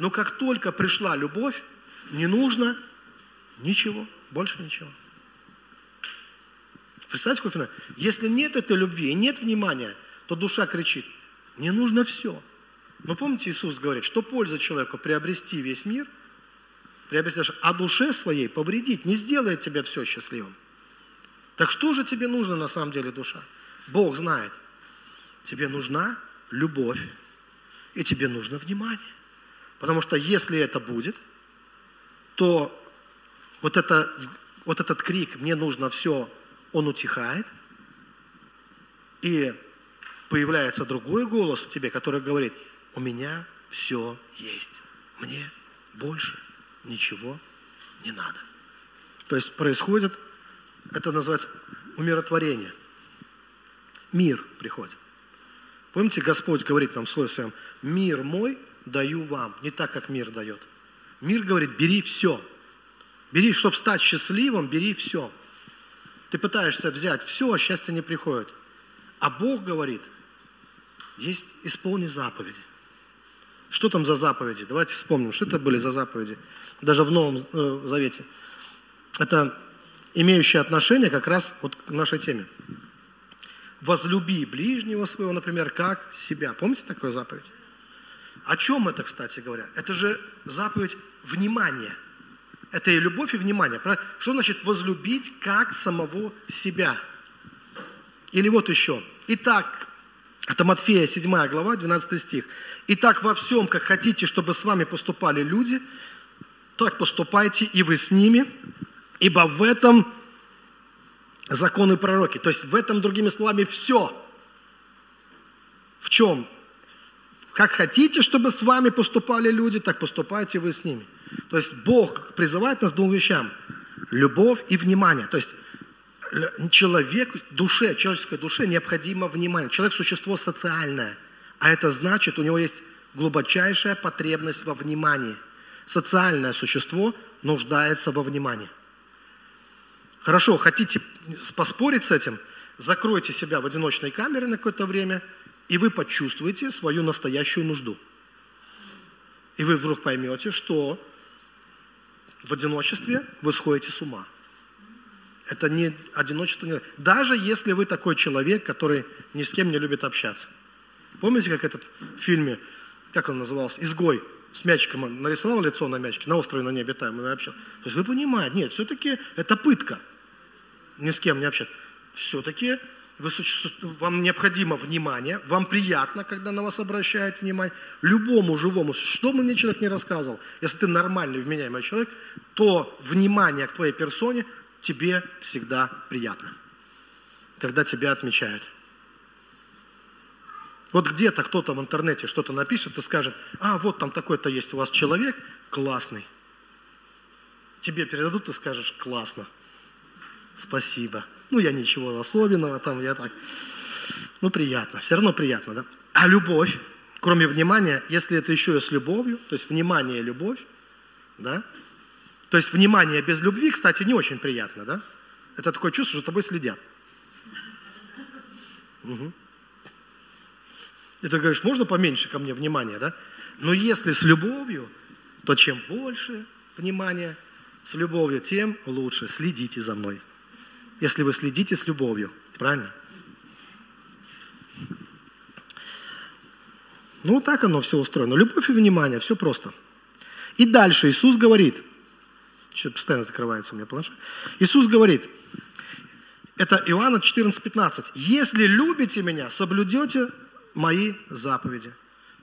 но как только пришла любовь, не нужно ничего, больше ничего. Представьте, феномен. Если нет этой любви и нет внимания, то душа кричит, мне нужно все. Но помните, Иисус говорит, что польза человеку приобрести весь мир, приобрести, а душе своей повредить, не сделает тебя все счастливым. Так что же тебе нужно на самом деле, душа? Бог знает. Тебе нужна любовь, и тебе нужно внимание. Потому что если это будет, то вот, это, вот этот крик «мне нужно все», он утихает, и появляется другой голос в тебе, который говорит «у меня все есть, мне больше ничего не надо». То есть происходит, это называется умиротворение. Мир приходит. Помните, Господь говорит нам в Слове Своем, мир мой даю вам, не так, как мир дает. Мир говорит, бери все. Бери, чтобы стать счастливым, бери все. Ты пытаешься взять все, а счастье не приходит. А Бог говорит, есть исполни заповеди. Что там за заповеди? Давайте вспомним, что это были за заповеди. Даже в Новом э, Завете. Это имеющее отношение как раз вот к нашей теме возлюби ближнего своего, например, как себя. Помните такую заповедь? О чем это, кстати говоря? Это же заповедь внимания. Это и любовь, и внимание. Что значит возлюбить как самого себя? Или вот еще. Итак, это Матфея 7 глава, 12 стих. Итак, во всем, как хотите, чтобы с вами поступали люди, так поступайте и вы с ними, ибо в этом законы пророки. То есть в этом, другими словами, все. В чем? Как хотите, чтобы с вами поступали люди, так поступайте вы с ними. То есть Бог призывает нас к двум вещам. Любовь и внимание. То есть человек, душе, человеческой душе необходимо внимание. Человек – существо социальное. А это значит, у него есть глубочайшая потребность во внимании. Социальное существо нуждается во внимании. Хорошо, хотите поспорить с этим? Закройте себя в одиночной камере на какое-то время, и вы почувствуете свою настоящую нужду. И вы вдруг поймете, что в одиночестве вы сходите с ума. Это не одиночество. Даже если вы такой человек, который ни с кем не любит общаться. Помните, как этот в фильме, как он назывался, «Изгой», с мячиком нарисовал лицо на мячике, на острове на необитаемом и общался. То есть вы понимаете, нет, все-таки это пытка. Ни с кем не общаться. Все-таки вы, вам необходимо внимание, вам приятно, когда на вас обращают внимание. Любому живому, что бы мне человек не рассказывал, если ты нормальный, вменяемый человек, то внимание к твоей персоне тебе всегда приятно, когда тебя отмечают. Вот где-то кто-то в интернете что-то напишет и скажет, а вот там такой-то есть у вас человек, классный. Тебе передадут, ты скажешь, классно, спасибо. Ну, я ничего особенного, там я так. Ну, приятно, все равно приятно, да? А любовь, кроме внимания, если это еще и с любовью, то есть внимание и любовь, да? То есть внимание без любви, кстати, не очень приятно, да? Это такое чувство, что тобой следят. Угу. И ты говоришь, можно поменьше ко мне внимания, да? Но если с любовью, то чем больше внимания с любовью, тем лучше. Следите за мной. Если вы следите с любовью, правильно? Ну, так оно все устроено. Любовь и внимание, все просто. И дальше Иисус говорит, что постоянно закрывается у меня планшет. Иисус говорит, это Иоанна 14:15. Если любите меня, соблюдете мои заповеди.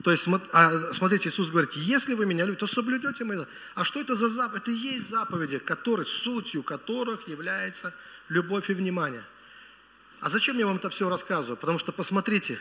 То есть, а, смотрите, Иисус говорит, если вы меня любите, то соблюдете мои заповеди. А что это за заповеди? Это и есть заповеди, которые, сутью которых является любовь и внимание. А зачем я вам это все рассказываю? Потому что, посмотрите,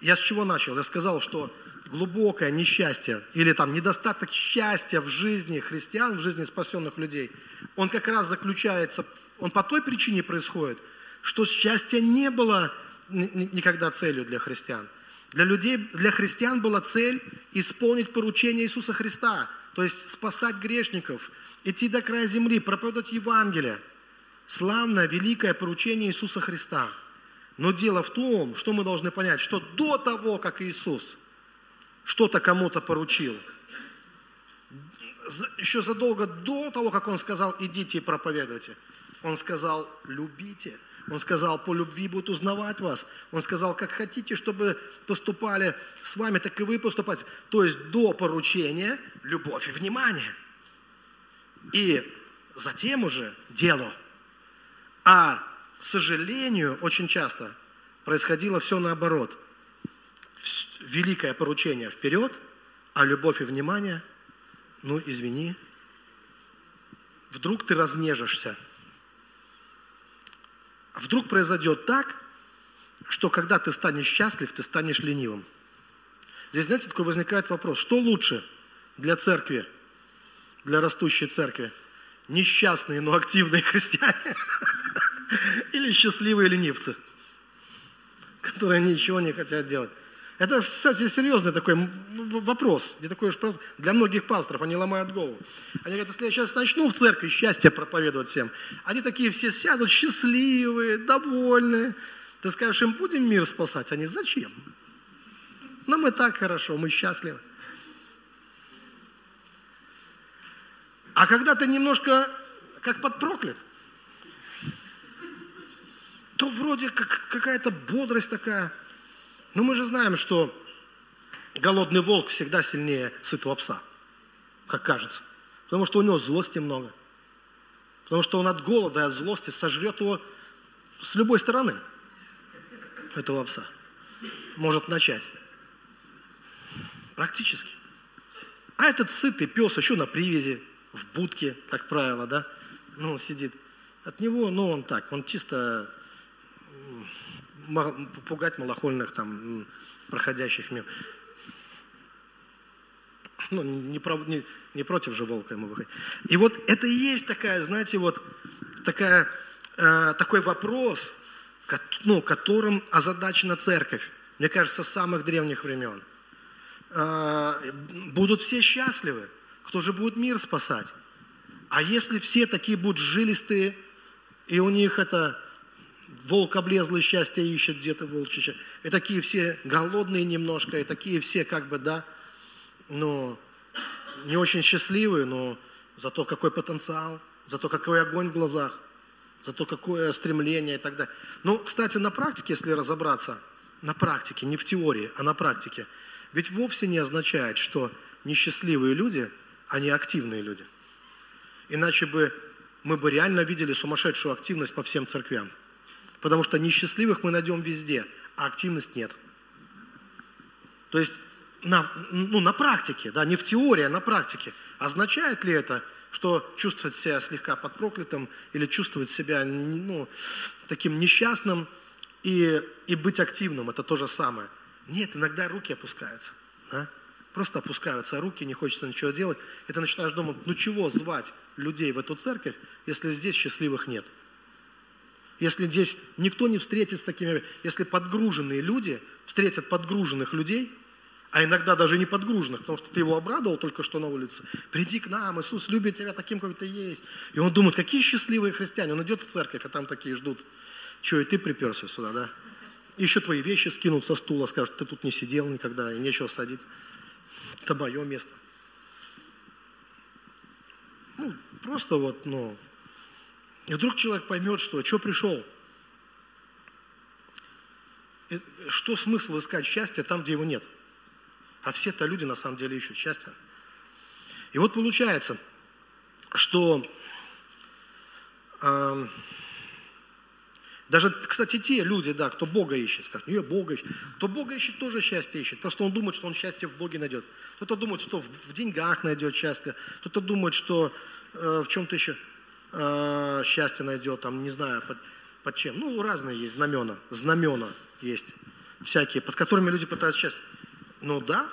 я с чего начал? Я сказал, что глубокое несчастье или там недостаток счастья в жизни христиан, в жизни спасенных людей, он как раз заключается, он по той причине происходит, что счастье не было никогда целью для христиан. Для людей, для христиан была цель исполнить поручение Иисуса Христа, то есть спасать грешников, идти до края земли, проповедовать Евангелие. Славное, великое поручение Иисуса Христа. Но дело в том, что мы должны понять, что до того, как Иисус что-то кому-то поручил, еще задолго до того, как Он сказал, идите и проповедуйте, Он сказал, любите – он сказал, по любви будут узнавать вас. Он сказал, как хотите, чтобы поступали с вами, так и вы поступать. То есть до поручения любовь и внимание. И затем уже дело. А, сожалению, очень часто происходило все наоборот. Великое поручение вперед, а любовь и внимание, ну извини, вдруг ты разнежишься – а вдруг произойдет так, что когда ты станешь счастлив, ты станешь ленивым. Здесь, знаете, такой возникает вопрос, что лучше для церкви, для растущей церкви? Несчастные, но активные [laughs] христиане [laughs] или счастливые ленивцы, которые ничего не хотят делать? Это, кстати, серьезный такой вопрос, не такой уж просто. Для многих пасторов они ломают голову. Они говорят, если я сейчас начну в церкви счастье проповедовать всем, они такие все сядут счастливые, довольные. Ты скажешь, им будем мир спасать? Они, зачем? Нам и так хорошо, мы счастливы. А когда ты немножко как подпроклят, то вроде как какая-то бодрость такая – но мы же знаем, что голодный волк всегда сильнее сытого пса, как кажется. Потому что у него злости много. Потому что он от голода и от злости сожрет его с любой стороны, этого пса. Может начать. Практически. А этот сытый пес еще на привязи, в будке, как правило, да, ну, сидит. От него, ну, он так, он чисто пугать малохольных там проходящих мимо. Ну, не, прав, не, не против же волка ему выходить. И вот это и есть такая, знаете, вот такая, э, такой вопрос, ко, ну, которым озадачена церковь, мне кажется, с самых древних времен. Э, будут все счастливы, кто же будет мир спасать? А если все такие будут жилистые, и у них это волк облезлый счастье ищет где-то счастье. И такие все голодные немножко, и такие все как бы, да, ну, не очень счастливые, но зато какой потенциал, зато какой огонь в глазах. за то, какое стремление и так далее. Ну, кстати, на практике, если разобраться, на практике, не в теории, а на практике, ведь вовсе не означает, что несчастливые люди, они активные люди. Иначе бы мы бы реально видели сумасшедшую активность по всем церквям. Потому что несчастливых мы найдем везде, а активность нет. То есть на, ну, на практике, да, не в теории, а на практике. Означает ли это, что чувствовать себя слегка под проклятым или чувствовать себя ну, таким несчастным и, и быть активным, это то же самое. Нет, иногда руки опускаются. Да? Просто опускаются руки, не хочется ничего делать. И ты начинаешь думать, ну чего звать людей в эту церковь, если здесь счастливых нет? Если здесь никто не встретит с такими, если подгруженные люди встретят подгруженных людей – а иногда даже не подгруженных, потому что ты его обрадовал только что на улице. Приди к нам, Иисус любит тебя таким, как ты есть. И он думает, какие счастливые христиане. Он идет в церковь, а там такие ждут. Че, и ты приперся сюда, да? Еще твои вещи скинут со стула, скажут, ты тут не сидел никогда, и нечего садиться. Это мое место. Ну, просто вот, ну. И вдруг человек поймет, что, что пришел. Что смысл искать счастье там, где его нет? А все-то люди на самом деле ищут счастья. И вот получается, что э, даже, кстати, те люди, да, кто Бога ищет, скажут, я Бога ищет. Кто Бога ищет, тоже счастье ищет. Просто он думает, что он счастье в Боге найдет. Кто-то думает, что в деньгах найдет счастье. Кто-то думает, что э, в чем-то еще э, счастье найдет, там, не знаю, под, под чем. Ну, разные есть знамена. Знамена есть всякие, под которыми люди пытаются счастье. Ну да,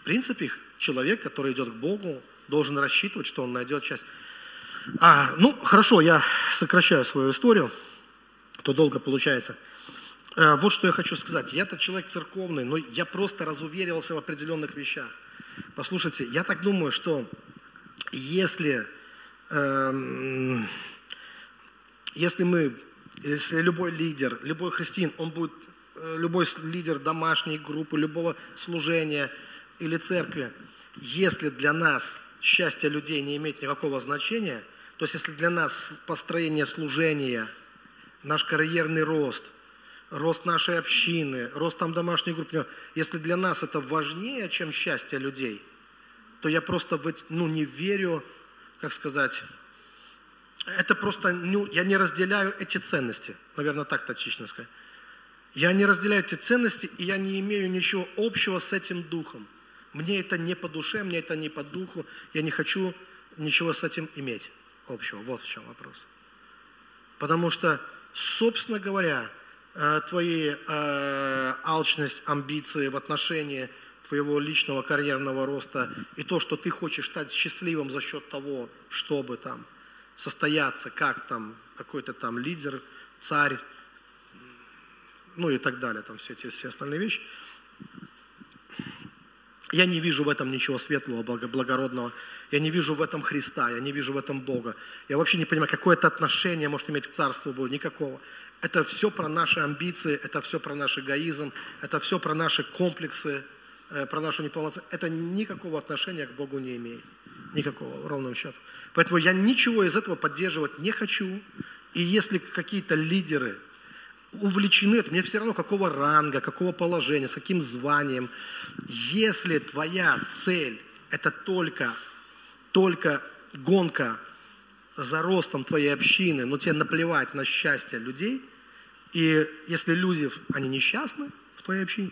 в принципе, человек, который идет к Богу, должен рассчитывать, что он найдет часть. А, ну, хорошо, я сокращаю свою историю, то долго получается. А, вот что я хочу сказать. Я-то человек церковный, но я просто разуверился в определенных вещах. Послушайте, я так думаю, что если, если мы, если любой лидер, любой христиан, он будет Э, любой лидер домашней группы, любого служения или церкви, если для нас счастье людей не имеет никакого значения, то есть если для нас построение служения, наш карьерный рост, рост нашей общины, рост там домашней группы, если для нас это важнее, чем счастье людей, то я просто ну, не верю, как сказать, это просто, ну, я не разделяю эти ценности, наверное, так точно сказать. Я не разделяю эти ценности, и я не имею ничего общего с этим духом. Мне это не по душе, мне это не по духу. Я не хочу ничего с этим иметь общего. Вот в чем вопрос. Потому что, собственно говоря, э, твои э, алчность, амбиции в отношении твоего личного карьерного роста и то, что ты хочешь стать счастливым за счет того, чтобы там состояться, как там какой-то там лидер, царь, ну и так далее, там все эти все остальные вещи. Я не вижу в этом ничего светлого, благородного. Я не вижу в этом Христа, я не вижу в этом Бога. Я вообще не понимаю, какое это отношение может иметь к Царству Богу. Никакого. Это все про наши амбиции, это все про наш эгоизм, это все про наши комплексы, про нашу неполноценность. Это никакого отношения к Богу не имеет. Никакого, ровным счетом. Поэтому я ничего из этого поддерживать не хочу. И если какие-то лидеры – увлечены это, мне все равно какого ранга, какого положения, с каким званием. Если твоя цель – это только, только гонка за ростом твоей общины, но тебе наплевать на счастье людей, и если люди, они несчастны в твоей общине,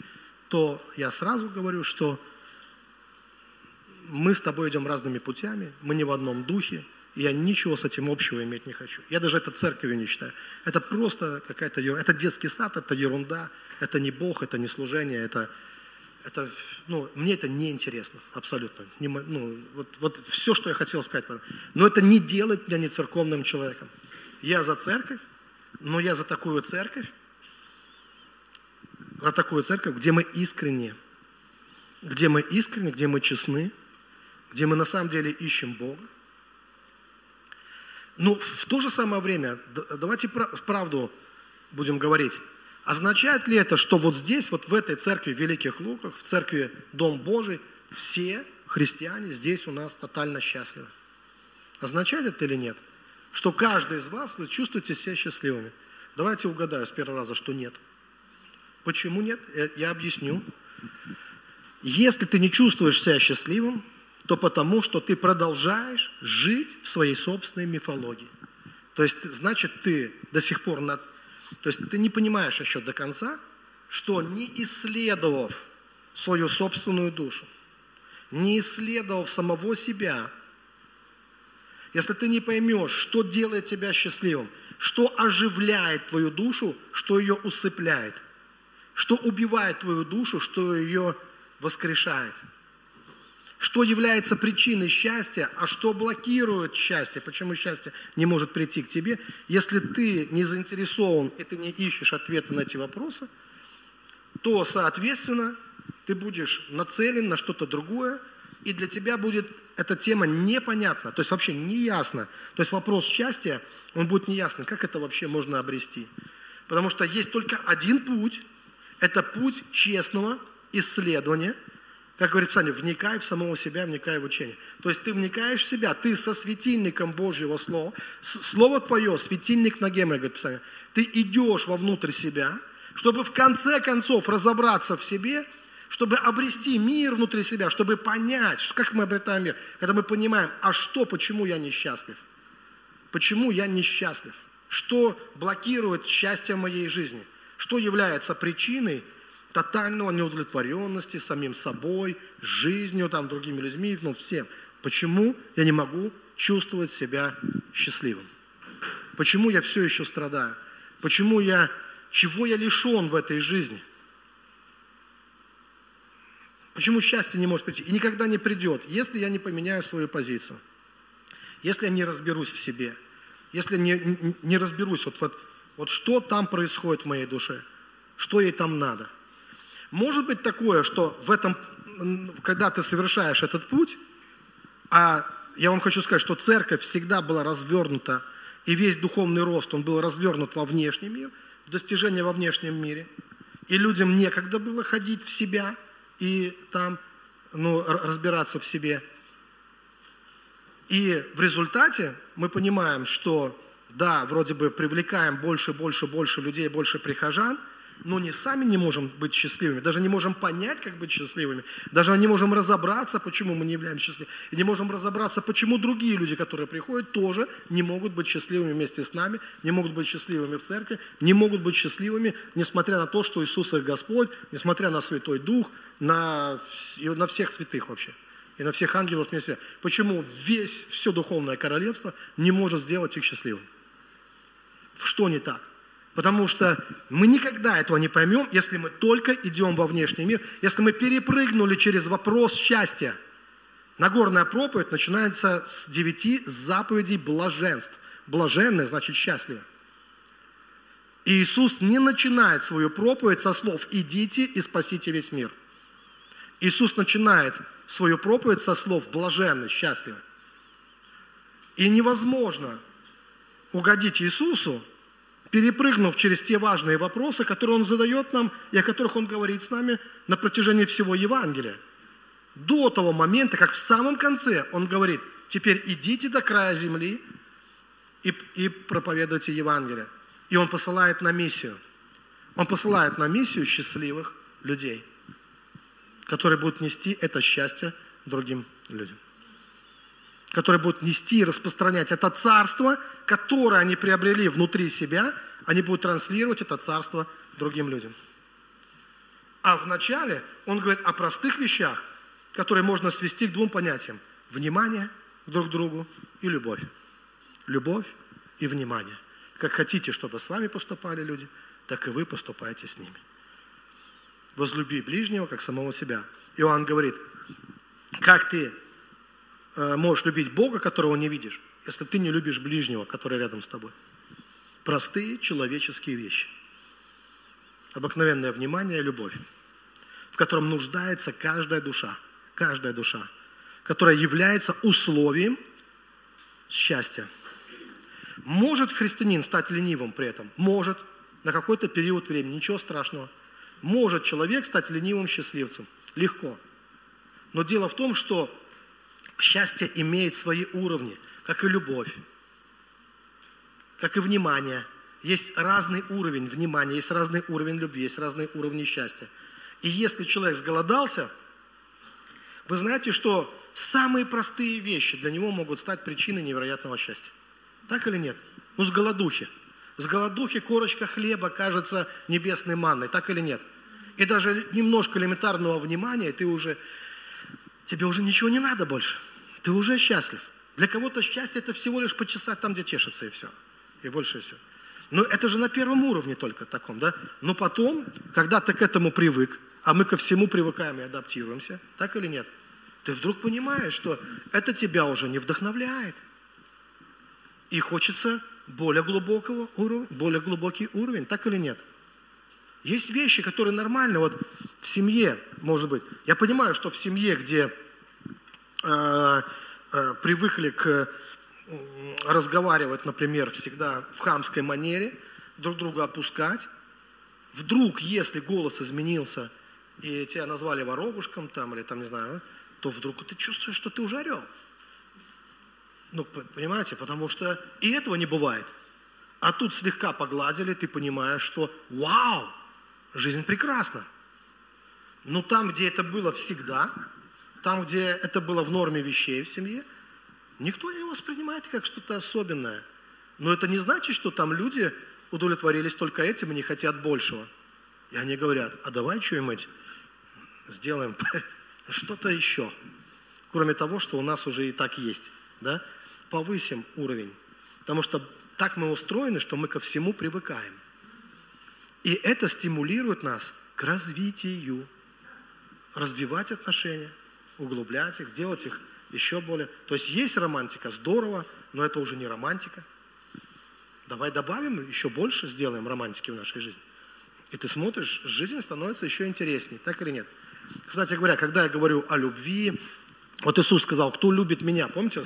то я сразу говорю, что мы с тобой идем разными путями, мы не в одном духе, я ничего с этим общего иметь не хочу. Я даже это церковью не считаю. Это просто какая-то ерунда. Это детский сад, это ерунда. Это не Бог, это не служение, это, это ну, мне это не интересно абсолютно. Не, ну, вот, вот все, что я хотел сказать. Но это не делает меня не церковным человеком. Я за церковь, но я за такую церковь, за такую церковь, где мы искренне, где мы искренне, где мы честны, где мы на самом деле ищем Бога, но ну, в то же самое время, давайте правду будем говорить. Означает ли это, что вот здесь, вот в этой церкви Великих Луках, в церкви Дом Божий, все христиане здесь у нас тотально счастливы? Означает это или нет? что каждый из вас, вы чувствуете себя счастливыми. Давайте угадаю с первого раза, что нет. Почему нет? Я, я объясню. Если ты не чувствуешь себя счастливым, то потому, что ты продолжаешь жить в своей собственной мифологии. То есть, значит, ты до сих пор, над... то есть ты не понимаешь еще до конца, что не исследовав свою собственную душу, не исследовав самого себя, если ты не поймешь, что делает тебя счастливым, что оживляет твою душу, что ее усыпляет, что убивает твою душу, что ее воскрешает, что является причиной счастья, а что блокирует счастье, почему счастье не может прийти к тебе, если ты не заинтересован и ты не ищешь ответы на эти вопросы, то, соответственно, ты будешь нацелен на что-то другое, и для тебя будет эта тема непонятна, то есть вообще неясно. То есть вопрос счастья, он будет неясный, как это вообще можно обрести. Потому что есть только один путь, это путь честного исследования, как говорит Писание, вникай в самого себя, вникай в учение. То есть ты вникаешь в себя, ты со светильником Божьего Слова, Слово Твое, светильник на геме, говорит Писание, ты идешь вовнутрь себя, чтобы в конце концов разобраться в себе – чтобы обрести мир внутри себя, чтобы понять, как мы обретаем мир, когда мы понимаем, а что, почему я несчастлив? Почему я несчастлив? Что блокирует счастье в моей жизни? Что является причиной тотального неудовлетворенности самим собой, жизнью, там, другими людьми, ну, всем. Почему я не могу чувствовать себя счастливым? Почему я все еще страдаю? Почему я, чего я лишен в этой жизни? Почему счастье не может прийти? И никогда не придет, если я не поменяю свою позицию. Если я не разберусь в себе. Если не, не разберусь, вот, вот, вот что там происходит в моей душе. Что ей там надо. Может быть такое, что в этом, когда ты совершаешь этот путь, а я вам хочу сказать, что церковь всегда была развернута, и весь духовный рост, он был развернут во внешний мир, в достижение во внешнем мире. И людям некогда было ходить в себя – и там ну, разбираться в себе. И в результате мы понимаем, что да, вроде бы привлекаем больше, больше, больше людей, больше прихожан, но не сами не можем быть счастливыми, даже не можем понять, как быть счастливыми, даже не можем разобраться, почему мы не являемся счастливыми, и не можем разобраться, почему другие люди, которые приходят, тоже не могут быть счастливыми вместе с нами, не могут быть счастливыми в церкви, не могут быть счастливыми, несмотря на то, что Иисус их Господь, несмотря на Святой Дух, на, на всех святых вообще, и на всех ангелов вместе. Почему весь, все духовное королевство не может сделать их счастливыми? Что не так? Потому что мы никогда этого не поймем, если мы только идем во внешний мир, если мы перепрыгнули через вопрос счастья. Нагорная проповедь начинается с девяти заповедей блаженств. Блаженное значит счастливо. И Иисус не начинает свою проповедь со слов «идите и спасите весь мир». Иисус начинает свою проповедь со слов «блаженны, счастливы». И невозможно угодить Иисусу, перепрыгнув через те важные вопросы, которые Он задает нам и о которых Он говорит с нами на протяжении всего Евангелия. До того момента, как в самом конце Он говорит, теперь идите до края земли и, и проповедуйте Евангелие. И Он посылает на миссию. Он посылает на миссию счастливых людей, которые будут нести это счастье другим людям которые будут нести и распространять это царство, которое они приобрели внутри себя, они будут транслировать это царство другим людям. А вначале он говорит о простых вещах, которые можно свести к двум понятиям. Внимание друг к другу и любовь. Любовь и внимание. Как хотите, чтобы с вами поступали люди, так и вы поступаете с ними. Возлюби ближнего, как самого себя. Иоанн говорит, как ты можешь любить Бога, которого не видишь, если ты не любишь ближнего, который рядом с тобой. Простые человеческие вещи. Обыкновенное внимание и любовь, в котором нуждается каждая душа, каждая душа, которая является условием счастья. Может христианин стать ленивым при этом? Может. На какой-то период времени. Ничего страшного. Может человек стать ленивым счастливцем. Легко. Но дело в том, что Счастье имеет свои уровни, как и любовь. как и внимание. Есть разный уровень внимания, есть разный уровень любви, есть разные уровни счастья. И если человек сголодался, вы знаете, что самые простые вещи для него могут стать причиной невероятного счастья. Так или нет? Ну, с голодухи. С голодухи корочка хлеба кажется небесной манной. Так или нет? И даже немножко элементарного внимания, ты уже, тебе уже ничего не надо больше. Ты уже счастлив. Для кого-то счастье это всего лишь почесать там, где чешется, и все. И больше все. Но это же на первом уровне только таком, да? Но потом, когда ты к этому привык, а мы ко всему привыкаем и адаптируемся, так или нет? Ты вдруг понимаешь, что это тебя уже не вдохновляет. И хочется более глубокого уровня, более глубокий уровень, так или нет? Есть вещи, которые нормальны. Вот в семье, может быть, я понимаю, что в семье, где э, э, привыкли к разговаривать, например, всегда в хамской манере, друг друга опускать, вдруг, если голос изменился, и тебя назвали воробушком там, или там, не знаю, то вдруг ты чувствуешь, что ты уже орел. Ну, понимаете, потому что и этого не бывает. А тут слегка погладили, ты понимаешь, что вау, жизнь прекрасна. Но там, где это было всегда, там, где это было в норме вещей в семье, никто не воспринимает как что-то особенное. Но это не значит, что там люди удовлетворились только этим и не хотят большего. И они говорят, а давай что-нибудь сделаем [laughs] что-то еще, кроме того, что у нас уже и так есть. Да? Повысим уровень. Потому что так мы устроены, что мы ко всему привыкаем. И это стимулирует нас к развитию, развивать отношения, углублять их, делать их еще более. То есть есть романтика, здорово, но это уже не романтика. Давай добавим еще больше, сделаем романтики в нашей жизни. И ты смотришь, жизнь становится еще интереснее, так или нет? Кстати говоря, когда я говорю о любви, вот Иисус сказал, кто любит меня, помните?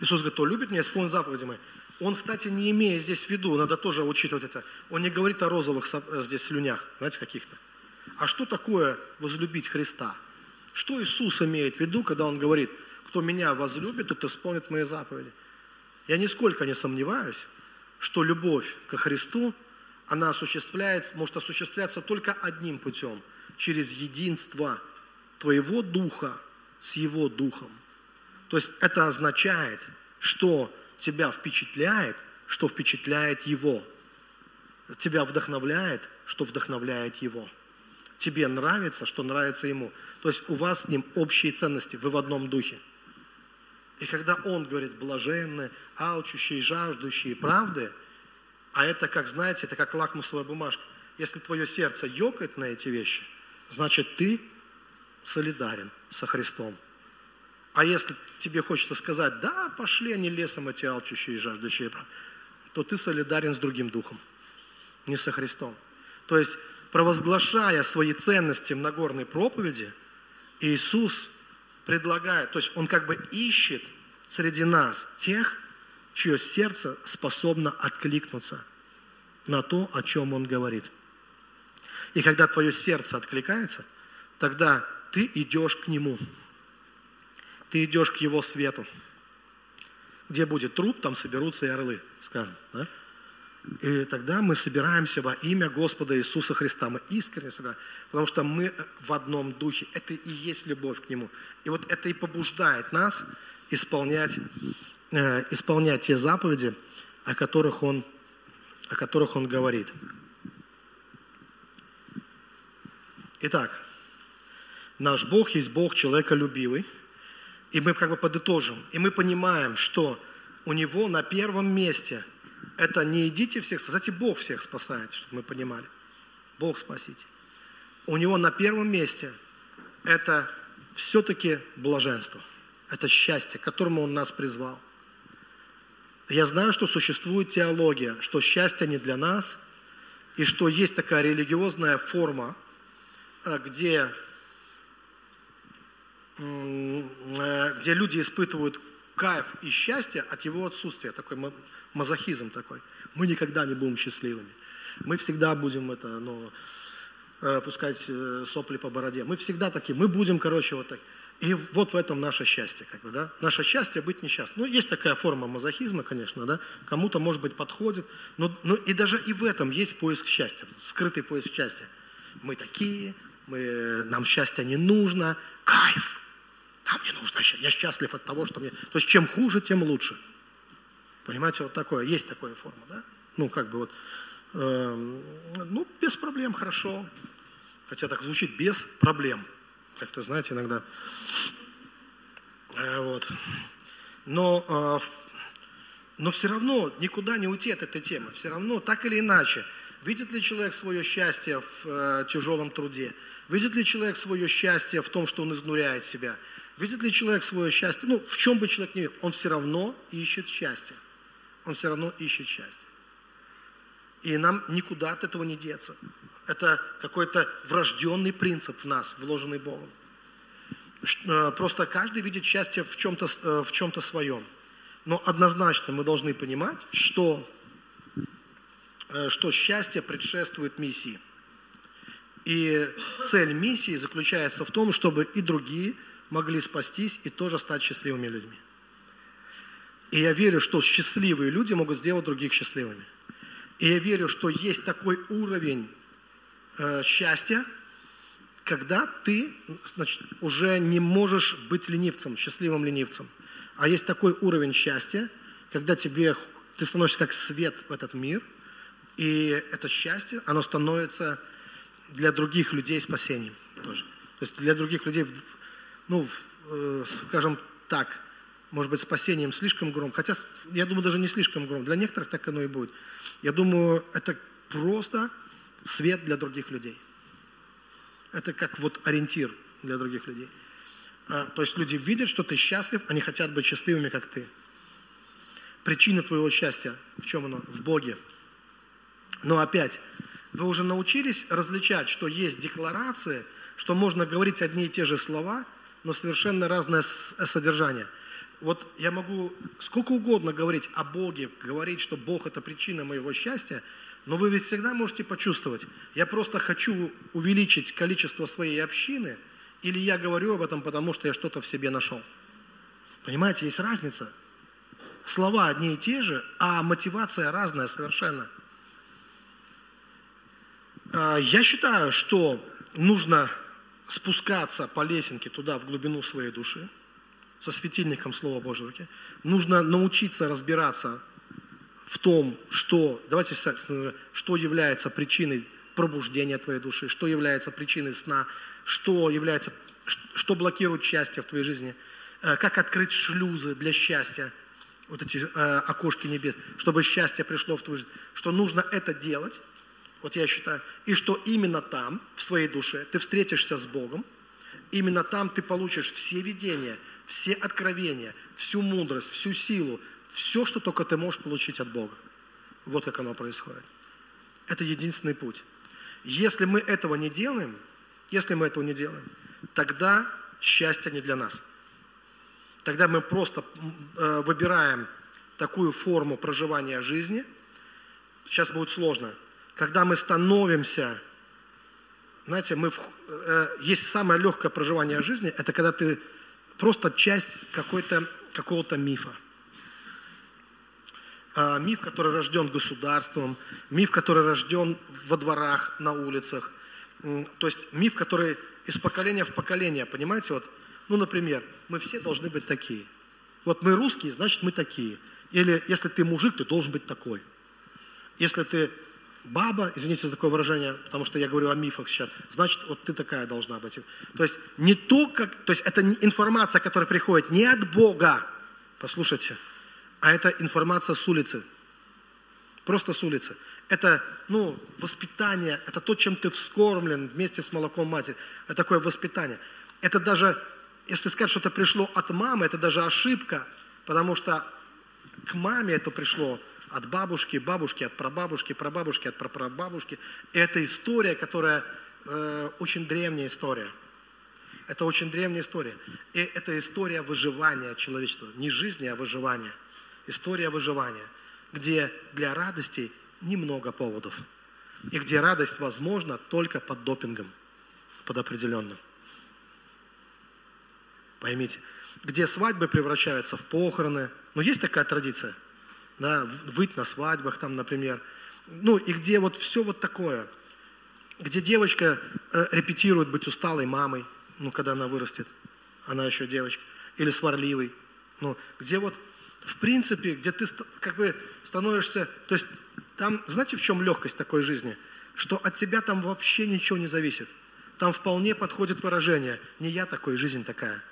Иисус говорит, кто любит меня, исполнит заповеди мои. Он, кстати, не имеет здесь в виду, надо тоже учитывать это, он не говорит о розовых э, здесь слюнях, знаете, каких-то. А что такое возлюбить Христа? Что Иисус имеет в виду, когда Он говорит, кто меня возлюбит, тот исполнит мои заповеди? Я нисколько не сомневаюсь, что любовь ко Христу, она осуществляется, может осуществляться только одним путем, через единство твоего духа с Его духом. То есть это означает, что тебя впечатляет, что впечатляет Его. Тебя вдохновляет, что вдохновляет Его. Тебе нравится, что нравится Ему. То есть у вас с Ним общие ценности, вы в одном духе. И когда Он говорит блаженные, алчущие, жаждущие правды, а это, как знаете, это как лакмусовая бумажка. Если твое сердце ёкает на эти вещи, значит ты солидарен со Христом. А если тебе хочется сказать, да, пошли они лесом эти алчущие и жаждущие, то ты солидарен с другим духом, не со Христом. То есть, провозглашая свои ценности в Нагорной проповеди, Иисус предлагает, то есть Он как бы ищет среди нас тех, чье сердце способно откликнуться на то, о чем Он говорит. И когда твое сердце откликается, тогда ты идешь к Нему – ты идешь к его свету. Где будет труп, там соберутся и орлы, сказано. Да? И тогда мы собираемся во имя Господа Иисуса Христа. Мы искренне собираемся, потому что мы в одном духе. Это и есть любовь к Нему. И вот это и побуждает нас исполнять, э, исполнять те заповеди, о которых Он, о которых он говорит. Итак, наш Бог есть Бог человеколюбивый – и мы как бы подытожим. И мы понимаем, что у него на первом месте это не идите всех, кстати, Бог всех спасает, чтобы мы понимали. Бог спасите. У него на первом месте это все-таки блаженство. Это счастье, к которому Он нас призвал. Я знаю, что существует теология, что счастье не для нас, и что есть такая религиозная форма, э, где Э, где люди испытывают кайф и счастье от его отсутствия, такой мазохизм такой. Мы никогда не будем счастливыми. Мы всегда будем это, ну, э, пускать э, сопли по бороде. Мы всегда такие, мы будем, короче, вот так. И вот в этом наше счастье, как бы, да. Наше счастье быть несчастным. Ну, есть такая форма мазохизма, конечно, да. Кому-то, может быть, подходит. Но, но и даже и в этом есть поиск счастья, скрытый поиск счастья. Мы такие, мы, нам счастья не нужно. Кайф. Нам не нужно счастье. Я счастлив от того, что мне... То есть, чем хуже, тем лучше. Понимаете, вот такое, есть такая форма, да? Ну, как бы вот, э, ну, без проблем, хорошо. Хотя так звучит, без проблем как-то, знаете, иногда. Э, вот. Но, э, но все равно никуда не уйти от этой темы. Все равно, так или иначе, видит ли человек свое счастье в э, тяжелом труде? Видит ли человек свое счастье в том, что он изнуряет себя? Видит ли человек свое счастье? Ну, в чем бы человек ни видел, он все равно ищет счастье. Он все равно ищет счастье. И нам никуда от этого не деться. Это какой-то врожденный принцип в нас, вложенный Богом. Э, просто каждый видит счастье в чем-то, э, в чем-то своем. Но однозначно мы должны понимать, что, э, что счастье предшествует миссии. И цель миссии заключается в том, чтобы и другие могли спастись и тоже стать счастливыми людьми. И я верю, что счастливые люди могут сделать других счастливыми. И я верю, что есть такой уровень э, счастья, когда ты значит, уже не можешь быть ленивцем, счастливым ленивцем. А есть такой уровень счастья, когда тебе, ты становишься как свет в этот мир, и это счастье, оно становится для других людей спасением тоже. То есть для других людей, ну, э, скажем так, может быть, спасением слишком громко, хотя, я думаю, даже не слишком громко, для некоторых так оно и будет. Я думаю, это просто свет для других людей. Это как вот ориентир для других людей. А, то есть люди видят, что ты счастлив, они хотят быть счастливыми, как ты. Причина твоего счастья в чем оно? В Боге. Но опять, вы уже научились различать, что есть декларации, что можно говорить одни и те же слова, но совершенно разное содержание. Вот я могу сколько угодно говорить о Боге, говорить, что Бог это причина моего счастья, но вы ведь всегда можете почувствовать, я просто хочу увеличить количество своей общины, или я говорю об этом, потому что я что-то в себе нашел. Понимаете, есть разница. Слова одни и те же, а мотивация разная совершенно. А, я считаю, что нужно спускаться по лесенке туда, в глубину своей души, со светильником Слова Божьего руки. Нужно научиться разбираться в том, что, давайте, что является причиной пробуждения твоей души, что является причиной сна, что является, что блокирует счастье в твоей жизни, э, как открыть шлюзы для счастья, вот эти э, окошки небес, чтобы счастье пришло в твою жизнь, что нужно это делать, вот я считаю, и что именно там, в своей душе, ты встретишься с Богом, именно там ты получишь все видения, все откровения, всю мудрость, всю силу, все, что только ты можешь получить от Бога. Вот как оно происходит. Это единственный путь. Если мы этого не делаем, если мы этого не делаем, тогда счастье не для нас. Тогда мы просто э, выбираем такую форму проживания жизни. Сейчас будет сложно. Когда мы становимся, знаете, мы, э, есть самое легкое проживание жизни, это когда ты просто часть какой-то, какого-то мифа. А, миф, который рожден государством, миф, который рожден во дворах, на улицах. То есть миф, который из поколения в поколение, понимаете, вот, ну, например, мы все должны быть такие. Вот мы русские, значит, мы такие. Или если ты мужик, ты должен быть такой. Если ты баба, извините за такое выражение, потому что я говорю о мифах сейчас, значит, вот ты такая должна быть. То есть не то, как, то есть это информация, которая приходит не от Бога, послушайте, а это информация с улицы. Просто с улицы. Это, ну, воспитание, это то, чем ты вскормлен вместе с молоком матери. Это такое воспитание. Это даже, если сказать, что это пришло от мамы, это даже ошибка, потому что к маме это пришло от бабушки, бабушки, от прабабушки, прабабушки, от прапрабабушки. Это история, которая э, очень древняя история. Это очень древняя история. И это история выживания человечества. Не жизни, а выживания история выживания, где для радости немного поводов. И где радость возможна только под допингом, под определенным. Поймите. Где свадьбы превращаются в похороны. Ну, есть такая традиция. Да, выть на свадьбах там, например. Ну, и где вот все вот такое. Где девочка э, репетирует быть усталой мамой, ну, когда она вырастет. Она еще девочка. Или сварливой. Ну, где вот, в принципе, где ты как бы становишься... То есть там, знаете, в чем легкость такой жизни? Что от тебя там вообще ничего не зависит. Там вполне подходит выражение «не я такой, жизнь такая».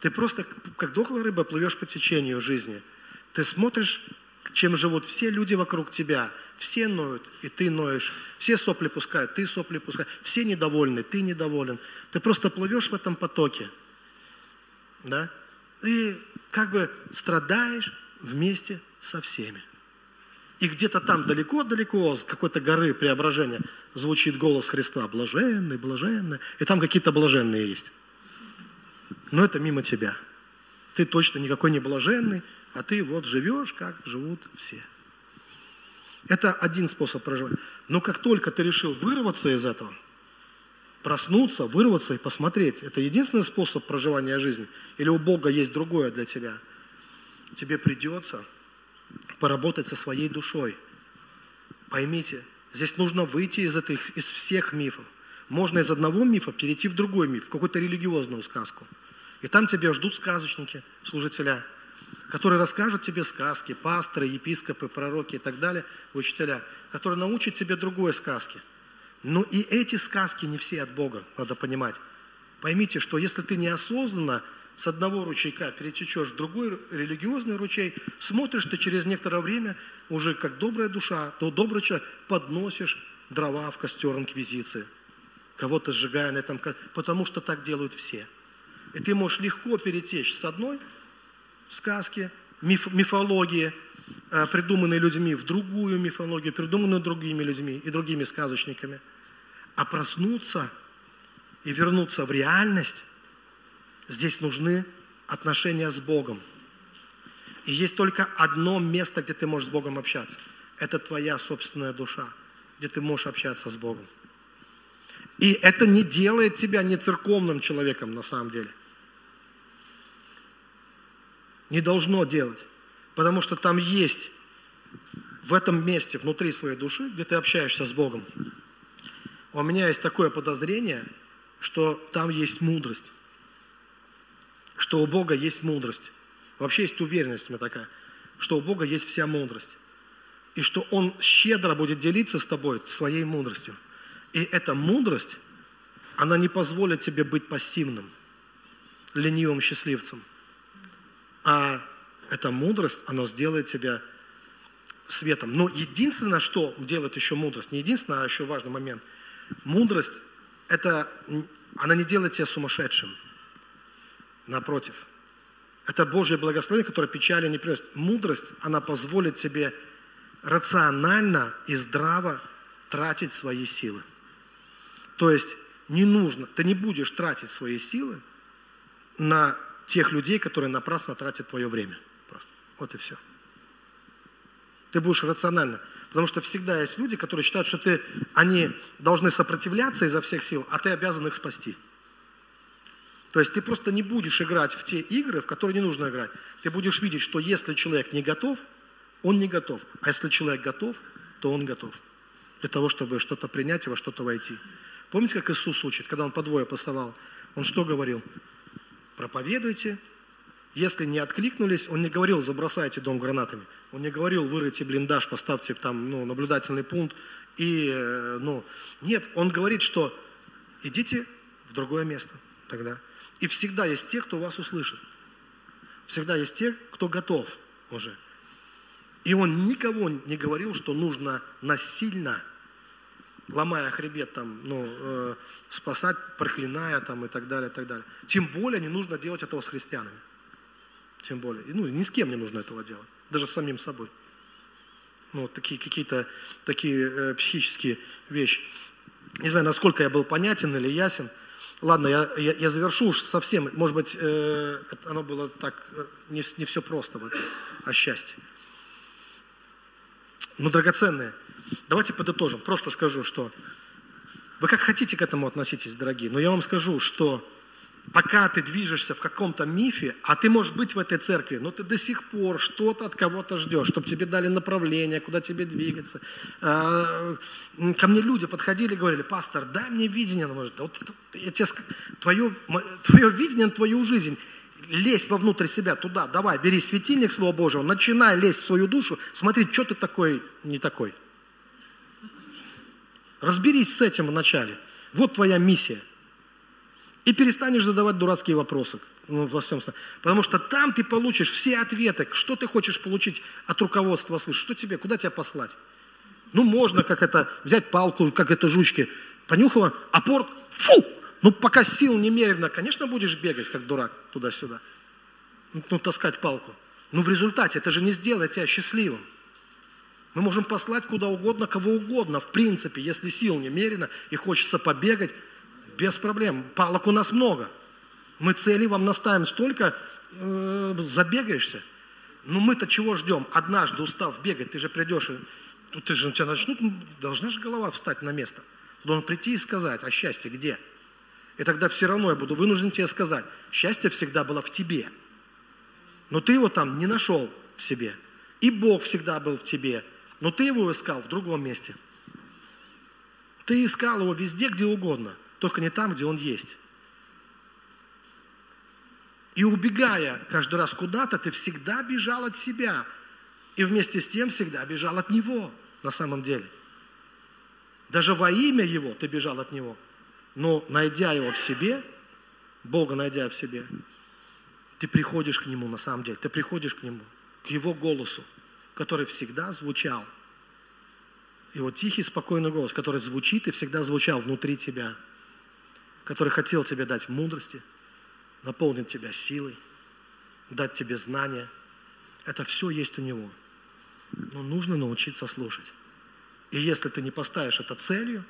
Ты просто, как дохлая рыба, плывешь по течению жизни. Ты смотришь, чем живут все люди вокруг тебя. Все ноют, и ты ноешь. Все сопли пускают, ты сопли пускаешь. Все недовольны, ты недоволен. Ты просто плывешь в этом потоке. Да? И как бы страдаешь вместе со всеми. И где-то там далеко-далеко, с какой-то горы преображения, звучит голос Христа, блаженный, блаженный. И там какие-то блаженные есть. Но это мимо тебя. Ты точно никакой не блаженный, а ты вот живешь, как живут все. Это один способ проживания. Но как только ты решил вырваться из этого, проснуться, вырваться и посмотреть, это единственный способ проживания жизни? Или у Бога есть другое для тебя? Тебе придется поработать со своей душой. Поймите, здесь нужно выйти из, этих, из всех мифов. Можно из одного мифа перейти в другой миф, в какую-то религиозную сказку. И там тебя ждут сказочники, служителя, которые расскажут тебе сказки, пасторы, епископы, пророки и так далее, учителя, которые научат тебе другой сказки. Но и эти сказки не все от Бога, надо понимать. Поймите, что если ты неосознанно с одного ручейка перетечешь в другой религиозный ручей, смотришь ты через некоторое время, уже как добрая душа, то добрый человек, подносишь дрова в костер инквизиции, кого-то сжигая на этом, потому что так делают все. И ты можешь легко перетечь с одной сказки, миф, мифологии, э, придуманной людьми, в другую мифологию, придуманную другими людьми и другими сказочниками. А проснуться и вернуться в реальность Здесь нужны отношения с Богом. И есть только одно место, где ты можешь с Богом общаться. Это твоя собственная душа, где ты можешь общаться с Богом. И это не делает тебя не церковным человеком на самом деле. Не должно делать. Потому что там есть в этом месте, внутри своей души, где ты общаешься с Богом. У меня есть такое подозрение, что там есть мудрость что у Бога есть мудрость. Вообще есть уверенность у меня такая, что у Бога есть вся мудрость. И что Он щедро будет делиться с тобой своей мудростью. И эта мудрость, она не позволит тебе быть пассивным, ленивым счастливцем. А эта мудрость, она сделает тебя светом. Но единственное, что делает еще мудрость, не единственное, а еще важный момент. Мудрость, это, она не делает тебя сумасшедшим. Напротив. Это Божье благословение, которое печали не приносит. Мудрость, она позволит тебе рационально и здраво тратить свои силы. То есть не нужно, ты не будешь тратить свои силы на тех людей, которые напрасно тратят твое время. Просто. Вот и все. Ты будешь рационально. Потому что всегда есть люди, которые считают, что ты, они должны сопротивляться изо всех сил, а ты обязан их спасти. То есть ты просто не будешь играть в те игры, в которые не нужно играть. Ты будешь видеть, что если человек не готов, он не готов. А если человек готов, то он готов. Для того, чтобы что-то принять и во что-то войти. Помните, как Иисус учит, когда Он по двое посылал? Он что говорил? Проповедуйте. Если не откликнулись, Он не говорил, забросайте дом гранатами. Он не говорил, выройте блиндаж, поставьте там ну, наблюдательный пункт. И, э, ну, нет, Он говорит, что идите в другое место тогда. И всегда есть те, кто вас услышит. Всегда есть те, кто готов уже. И он никого не говорил, что нужно насильно, ломая хребет, там, ну, э, спасать, проклиная там, и так далее, и так далее. Тем более не нужно делать этого с христианами. Тем более. Ну, ни с кем не нужно этого делать. Даже с самим собой. Ну, вот такие какие-то такие э, психические вещи. Не знаю, насколько я был понятен или ясен – Ладно, я, я, я завершу уж совсем. Может быть, э, оно было так, э, не, не все просто, вот, а счастье. Ну, драгоценные. Давайте подытожим. Просто скажу, что вы как хотите к этому относитесь, дорогие, но я вам скажу, что пока ты движешься в каком-то мифе, а ты можешь быть в этой церкви, но ты до сих пор что-то от кого-то ждешь, чтобы тебе дали направление, куда тебе двигаться. А, ко мне люди подходили и говорили, пастор, дай мне видение, может, вот я тебе, твое, твое видение на твою жизнь, лезь вовнутрь себя, туда, давай, бери светильник Слова Божьего, начинай лезть в свою душу, смотри, что ты такой, не такой. Разберись с этим вначале. Вот твоя миссия – и перестанешь задавать дурацкие вопросы ну, во всем. Потому что там ты получишь все ответы, что ты хочешь получить от руководства свыше, что тебе, куда тебя послать. Ну, можно, как это, взять палку, как это жучки, понюхала, а порт, фу! Ну, пока сил немерено, конечно, будешь бегать, как дурак, туда-сюда. Ну, таскать палку. Но в результате это же не сделает тебя счастливым. Мы можем послать куда угодно, кого угодно, в принципе, если сил немерено и хочется побегать, без проблем. Палок у нас много. Мы цели вам наставим столько, э, забегаешься. Но мы-то чего ждем? Однажды устав бегать, ты же придешь, и, тут ты же тебя начнут, должна же голова встать на место. Ты должен прийти и сказать, а счастье где? И тогда все равно я буду вынужден тебе сказать, счастье всегда было в тебе. Но ты его там не нашел в себе. И Бог всегда был в тебе, но ты его искал в другом месте. Ты искал его везде, где угодно только не там, где он есть. И убегая каждый раз куда-то, ты всегда бежал от себя. И вместе с тем всегда бежал от Него на самом деле. Даже во имя Его ты бежал от Него. Но найдя Его в себе, Бога найдя в себе, ты приходишь к Нему на самом деле. Ты приходишь к Нему, к Его голосу, который всегда звучал. Его тихий, спокойный голос, который звучит и всегда звучал внутри тебя – который хотел тебе дать мудрости, наполнить тебя силой, дать тебе знания. Это все есть у Него. Но нужно научиться слушать. И если ты не поставишь это целью,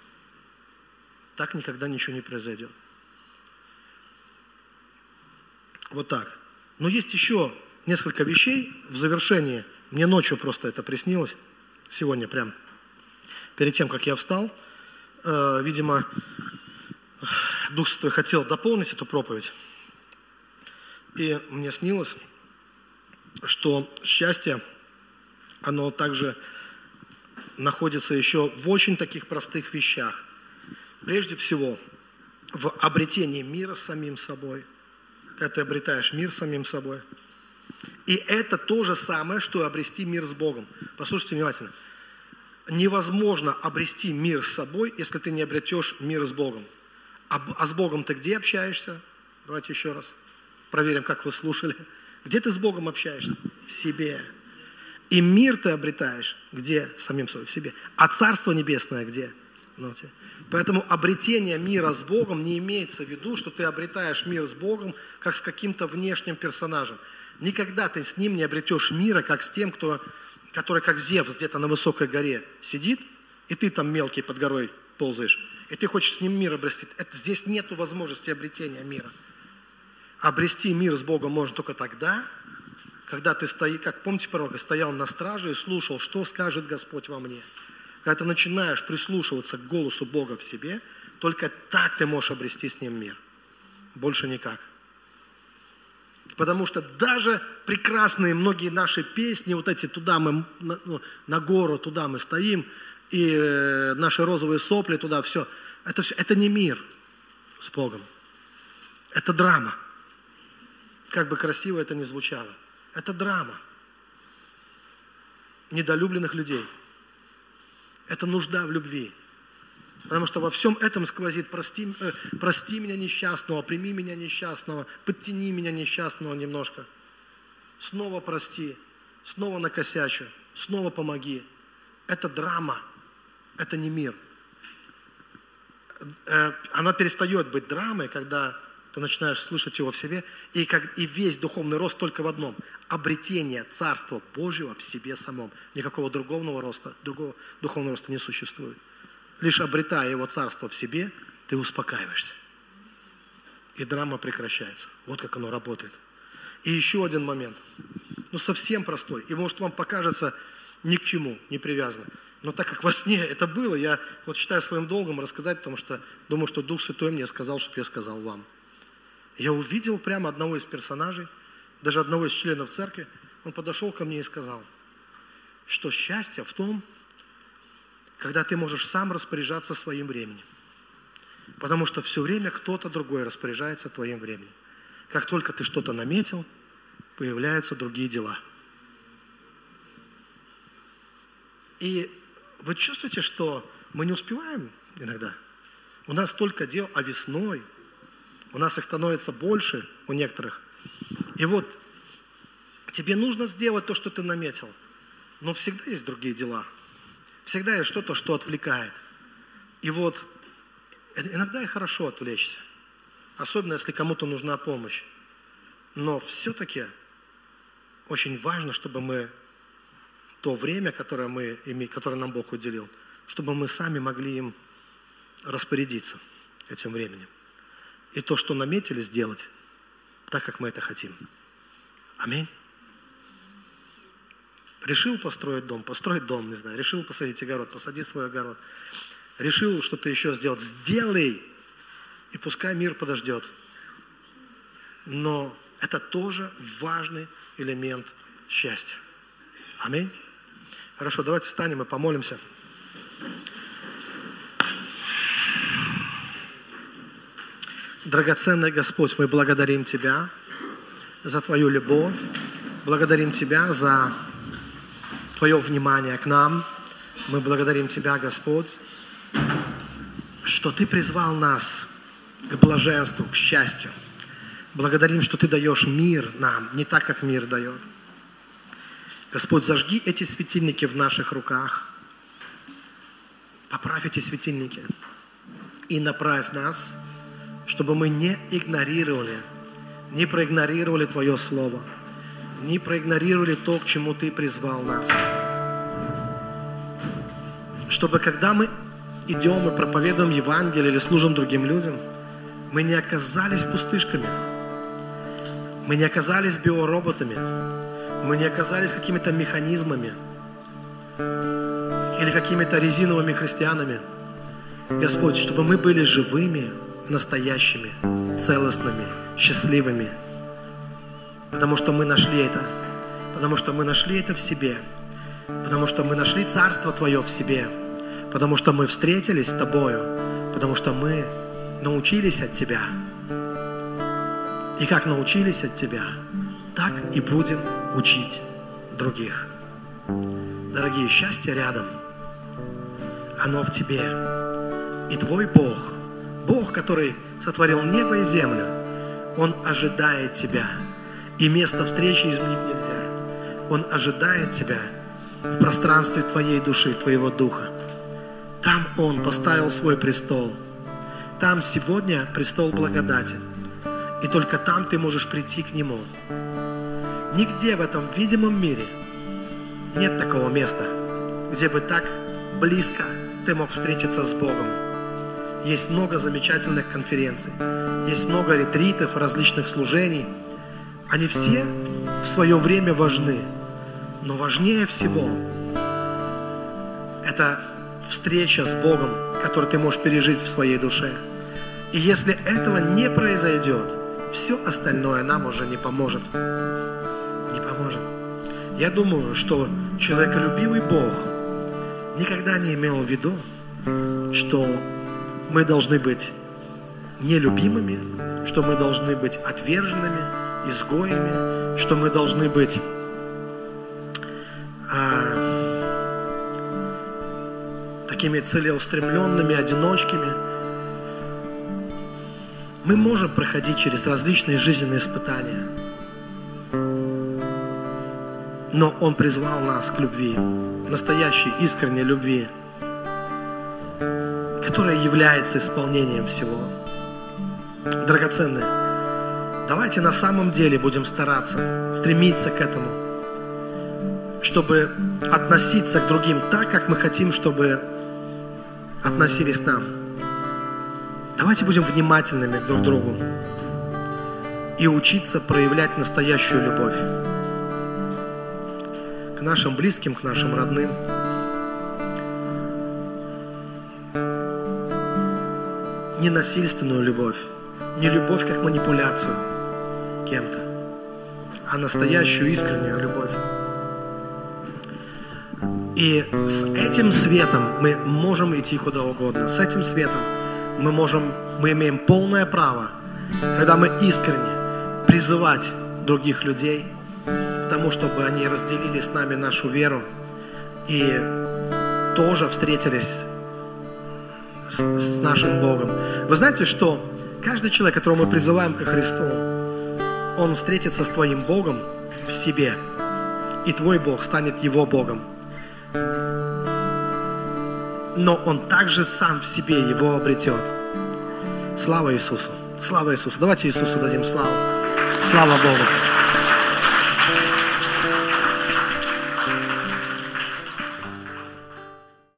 так никогда ничего не произойдет. Вот так. Но есть еще несколько вещей в завершении. Мне ночью просто это приснилось, сегодня прям, перед тем, как я встал. Э, видимо, Дух Святой хотел дополнить эту проповедь. И мне снилось, что счастье, оно также находится еще в очень таких простых вещах. Прежде всего, в обретении мира с самим собой. Когда ты обретаешь мир с самим собой. И это то же самое, что обрести мир с Богом. Послушайте внимательно. Невозможно обрести мир с собой, если ты не обретешь мир с Богом. А, а с Богом ты где общаешься? Давайте еще раз проверим, как вы слушали. Где ты с Богом общаешься? В себе. И мир ты обретаешь где? Самим собой, в себе. А Царство Небесное где? Знаете? Поэтому обретение мира с Богом не имеется в виду, что ты обретаешь мир с Богом, как с каким-то внешним персонажем. Никогда ты с ним не обретешь мира, как с тем, кто, который как Зевс где-то на высокой горе сидит, и ты там мелкий под горой ползаешь и ты хочешь с ним мир обрести. Это, здесь нет возможности обретения мира. Обрести мир с Богом можно только тогда, когда ты стоишь, как помните пророка, стоял на страже и слушал, что скажет Господь во мне. Когда ты начинаешь прислушиваться к голосу Бога в себе, только так ты можешь обрести с Ним мир. Больше никак. Потому что даже прекрасные многие наши песни, вот эти туда мы, на, ну, на гору, туда мы стоим, и э, наши розовые сопли туда, все. Это все, это не мир с Богом. Это драма. Как бы красиво это ни звучало. Это драма. Недолюбленных людей. Это нужда в любви. Потому что во всем этом сквозит прости, э, прости меня несчастного, прими меня несчастного, подтяни меня несчастного немножко. Снова прости, снова накосячу, снова помоги. Это драма это не мир. Э, Она перестает быть драмой, когда ты начинаешь слышать его в себе, и, как, и весь духовный рост только в одном – обретение Царства Божьего в себе самом. Никакого другого роста, другого духовного роста не существует. Лишь обретая его Царство в себе, ты успокаиваешься. И драма прекращается. Вот как оно работает. И еще один момент. Ну, совсем простой. И может вам покажется ни к чему, не привязано. Но так как во сне это было, я вот считаю своим долгом рассказать, потому что думаю, что Дух Святой мне сказал, чтобы я сказал вам. Я увидел прямо одного из персонажей, даже одного из членов церкви. Он подошел ко мне и сказал, что счастье в том, когда ты можешь сам распоряжаться своим временем. Потому что все время кто-то другой распоряжается твоим временем. Как только ты что-то наметил, появляются другие дела. И вы чувствуете, что мы не успеваем иногда? У нас столько дел, а весной у нас их становится больше у некоторых. И вот тебе нужно сделать то, что ты наметил, но всегда есть другие дела. Всегда есть что-то, что отвлекает. И вот иногда и хорошо отвлечься, особенно если кому-то нужна помощь. Но все-таки очень важно, чтобы мы то время, которое, мы, которое нам Бог уделил, чтобы мы сами могли им распорядиться этим временем. И то, что наметили сделать, так, как мы это хотим. Аминь. Решил построить дом, построить дом, не знаю. Решил посадить огород, посади свой огород. Решил что-то еще сделать, сделай. И пускай мир подождет. Но это тоже важный элемент счастья. Аминь. Хорошо, давайте встанем и помолимся. Драгоценный Господь, мы благодарим Тебя за Твою любовь, благодарим Тебя за Твое внимание к нам. Мы благодарим Тебя, Господь, что Ты призвал нас к блаженству, к счастью. Благодарим, что Ты даешь мир нам, не так, как мир дает. Господь, зажги эти светильники в наших руках. Поправь эти светильники и направь нас – чтобы мы не игнорировали, не проигнорировали Твое Слово, не проигнорировали то, к чему Ты призвал нас. Чтобы когда мы идем и проповедуем Евангелие или служим другим людям, мы не оказались пустышками, мы не оказались биороботами, мы не оказались какими-то механизмами или какими-то резиновыми христианами. Господь, чтобы мы были живыми, настоящими, целостными, счастливыми. Потому что мы нашли это. Потому что мы нашли это в себе. Потому что мы нашли Царство Твое в себе. Потому что мы встретились с Тобою. Потому что мы научились от Тебя. И как научились от Тебя, так и будем учить других. Дорогие, счастье рядом. Оно в тебе. И Твой Бог – Бог, который сотворил небо и землю, Он ожидает тебя. И место встречи изменить нельзя. Он ожидает тебя в пространстве твоей души, твоего духа. Там Он поставил свой престол. Там сегодня престол благодати. И только там ты можешь прийти к Нему. Нигде в этом видимом мире нет такого места, где бы так близко ты мог встретиться с Богом. Есть много замечательных конференций, есть много ретритов, различных служений. Они все в свое время важны. Но важнее всего это встреча с Богом, которую ты можешь пережить в своей душе. И если этого не произойдет, все остальное нам уже не поможет. Не поможет. Я думаю, что человеколюбивый Бог никогда не имел в виду, что мы должны быть нелюбимыми, что мы должны быть отверженными, изгоями, что мы должны быть а, такими целеустремленными, одиночками. Мы можем проходить через различные жизненные испытания, но Он призвал нас к любви, настоящей, искренней любви – которое является исполнением всего. Драгоценные, давайте на самом деле будем стараться, стремиться к этому, чтобы относиться к другим так, как мы хотим, чтобы относились к нам. Давайте будем внимательными друг к другу и учиться проявлять настоящую любовь к нашим близким, к нашим родным. ненасильственную любовь, Не любовь как манипуляцию кем-то, а настоящую искреннюю любовь. И с этим светом мы можем идти куда угодно. С этим светом мы можем, мы имеем полное право, когда мы искренне призывать других людей к тому, чтобы они разделили с нами нашу веру и тоже встретились с, с нашим Богом. Вы знаете, что каждый человек, которого мы призываем ко Христу, он встретится с твоим Богом в себе, и твой Бог станет его Богом. Но он также сам в себе его обретет. Слава Иисусу! Слава Иисусу! Давайте Иисусу дадим славу. Слава Богу!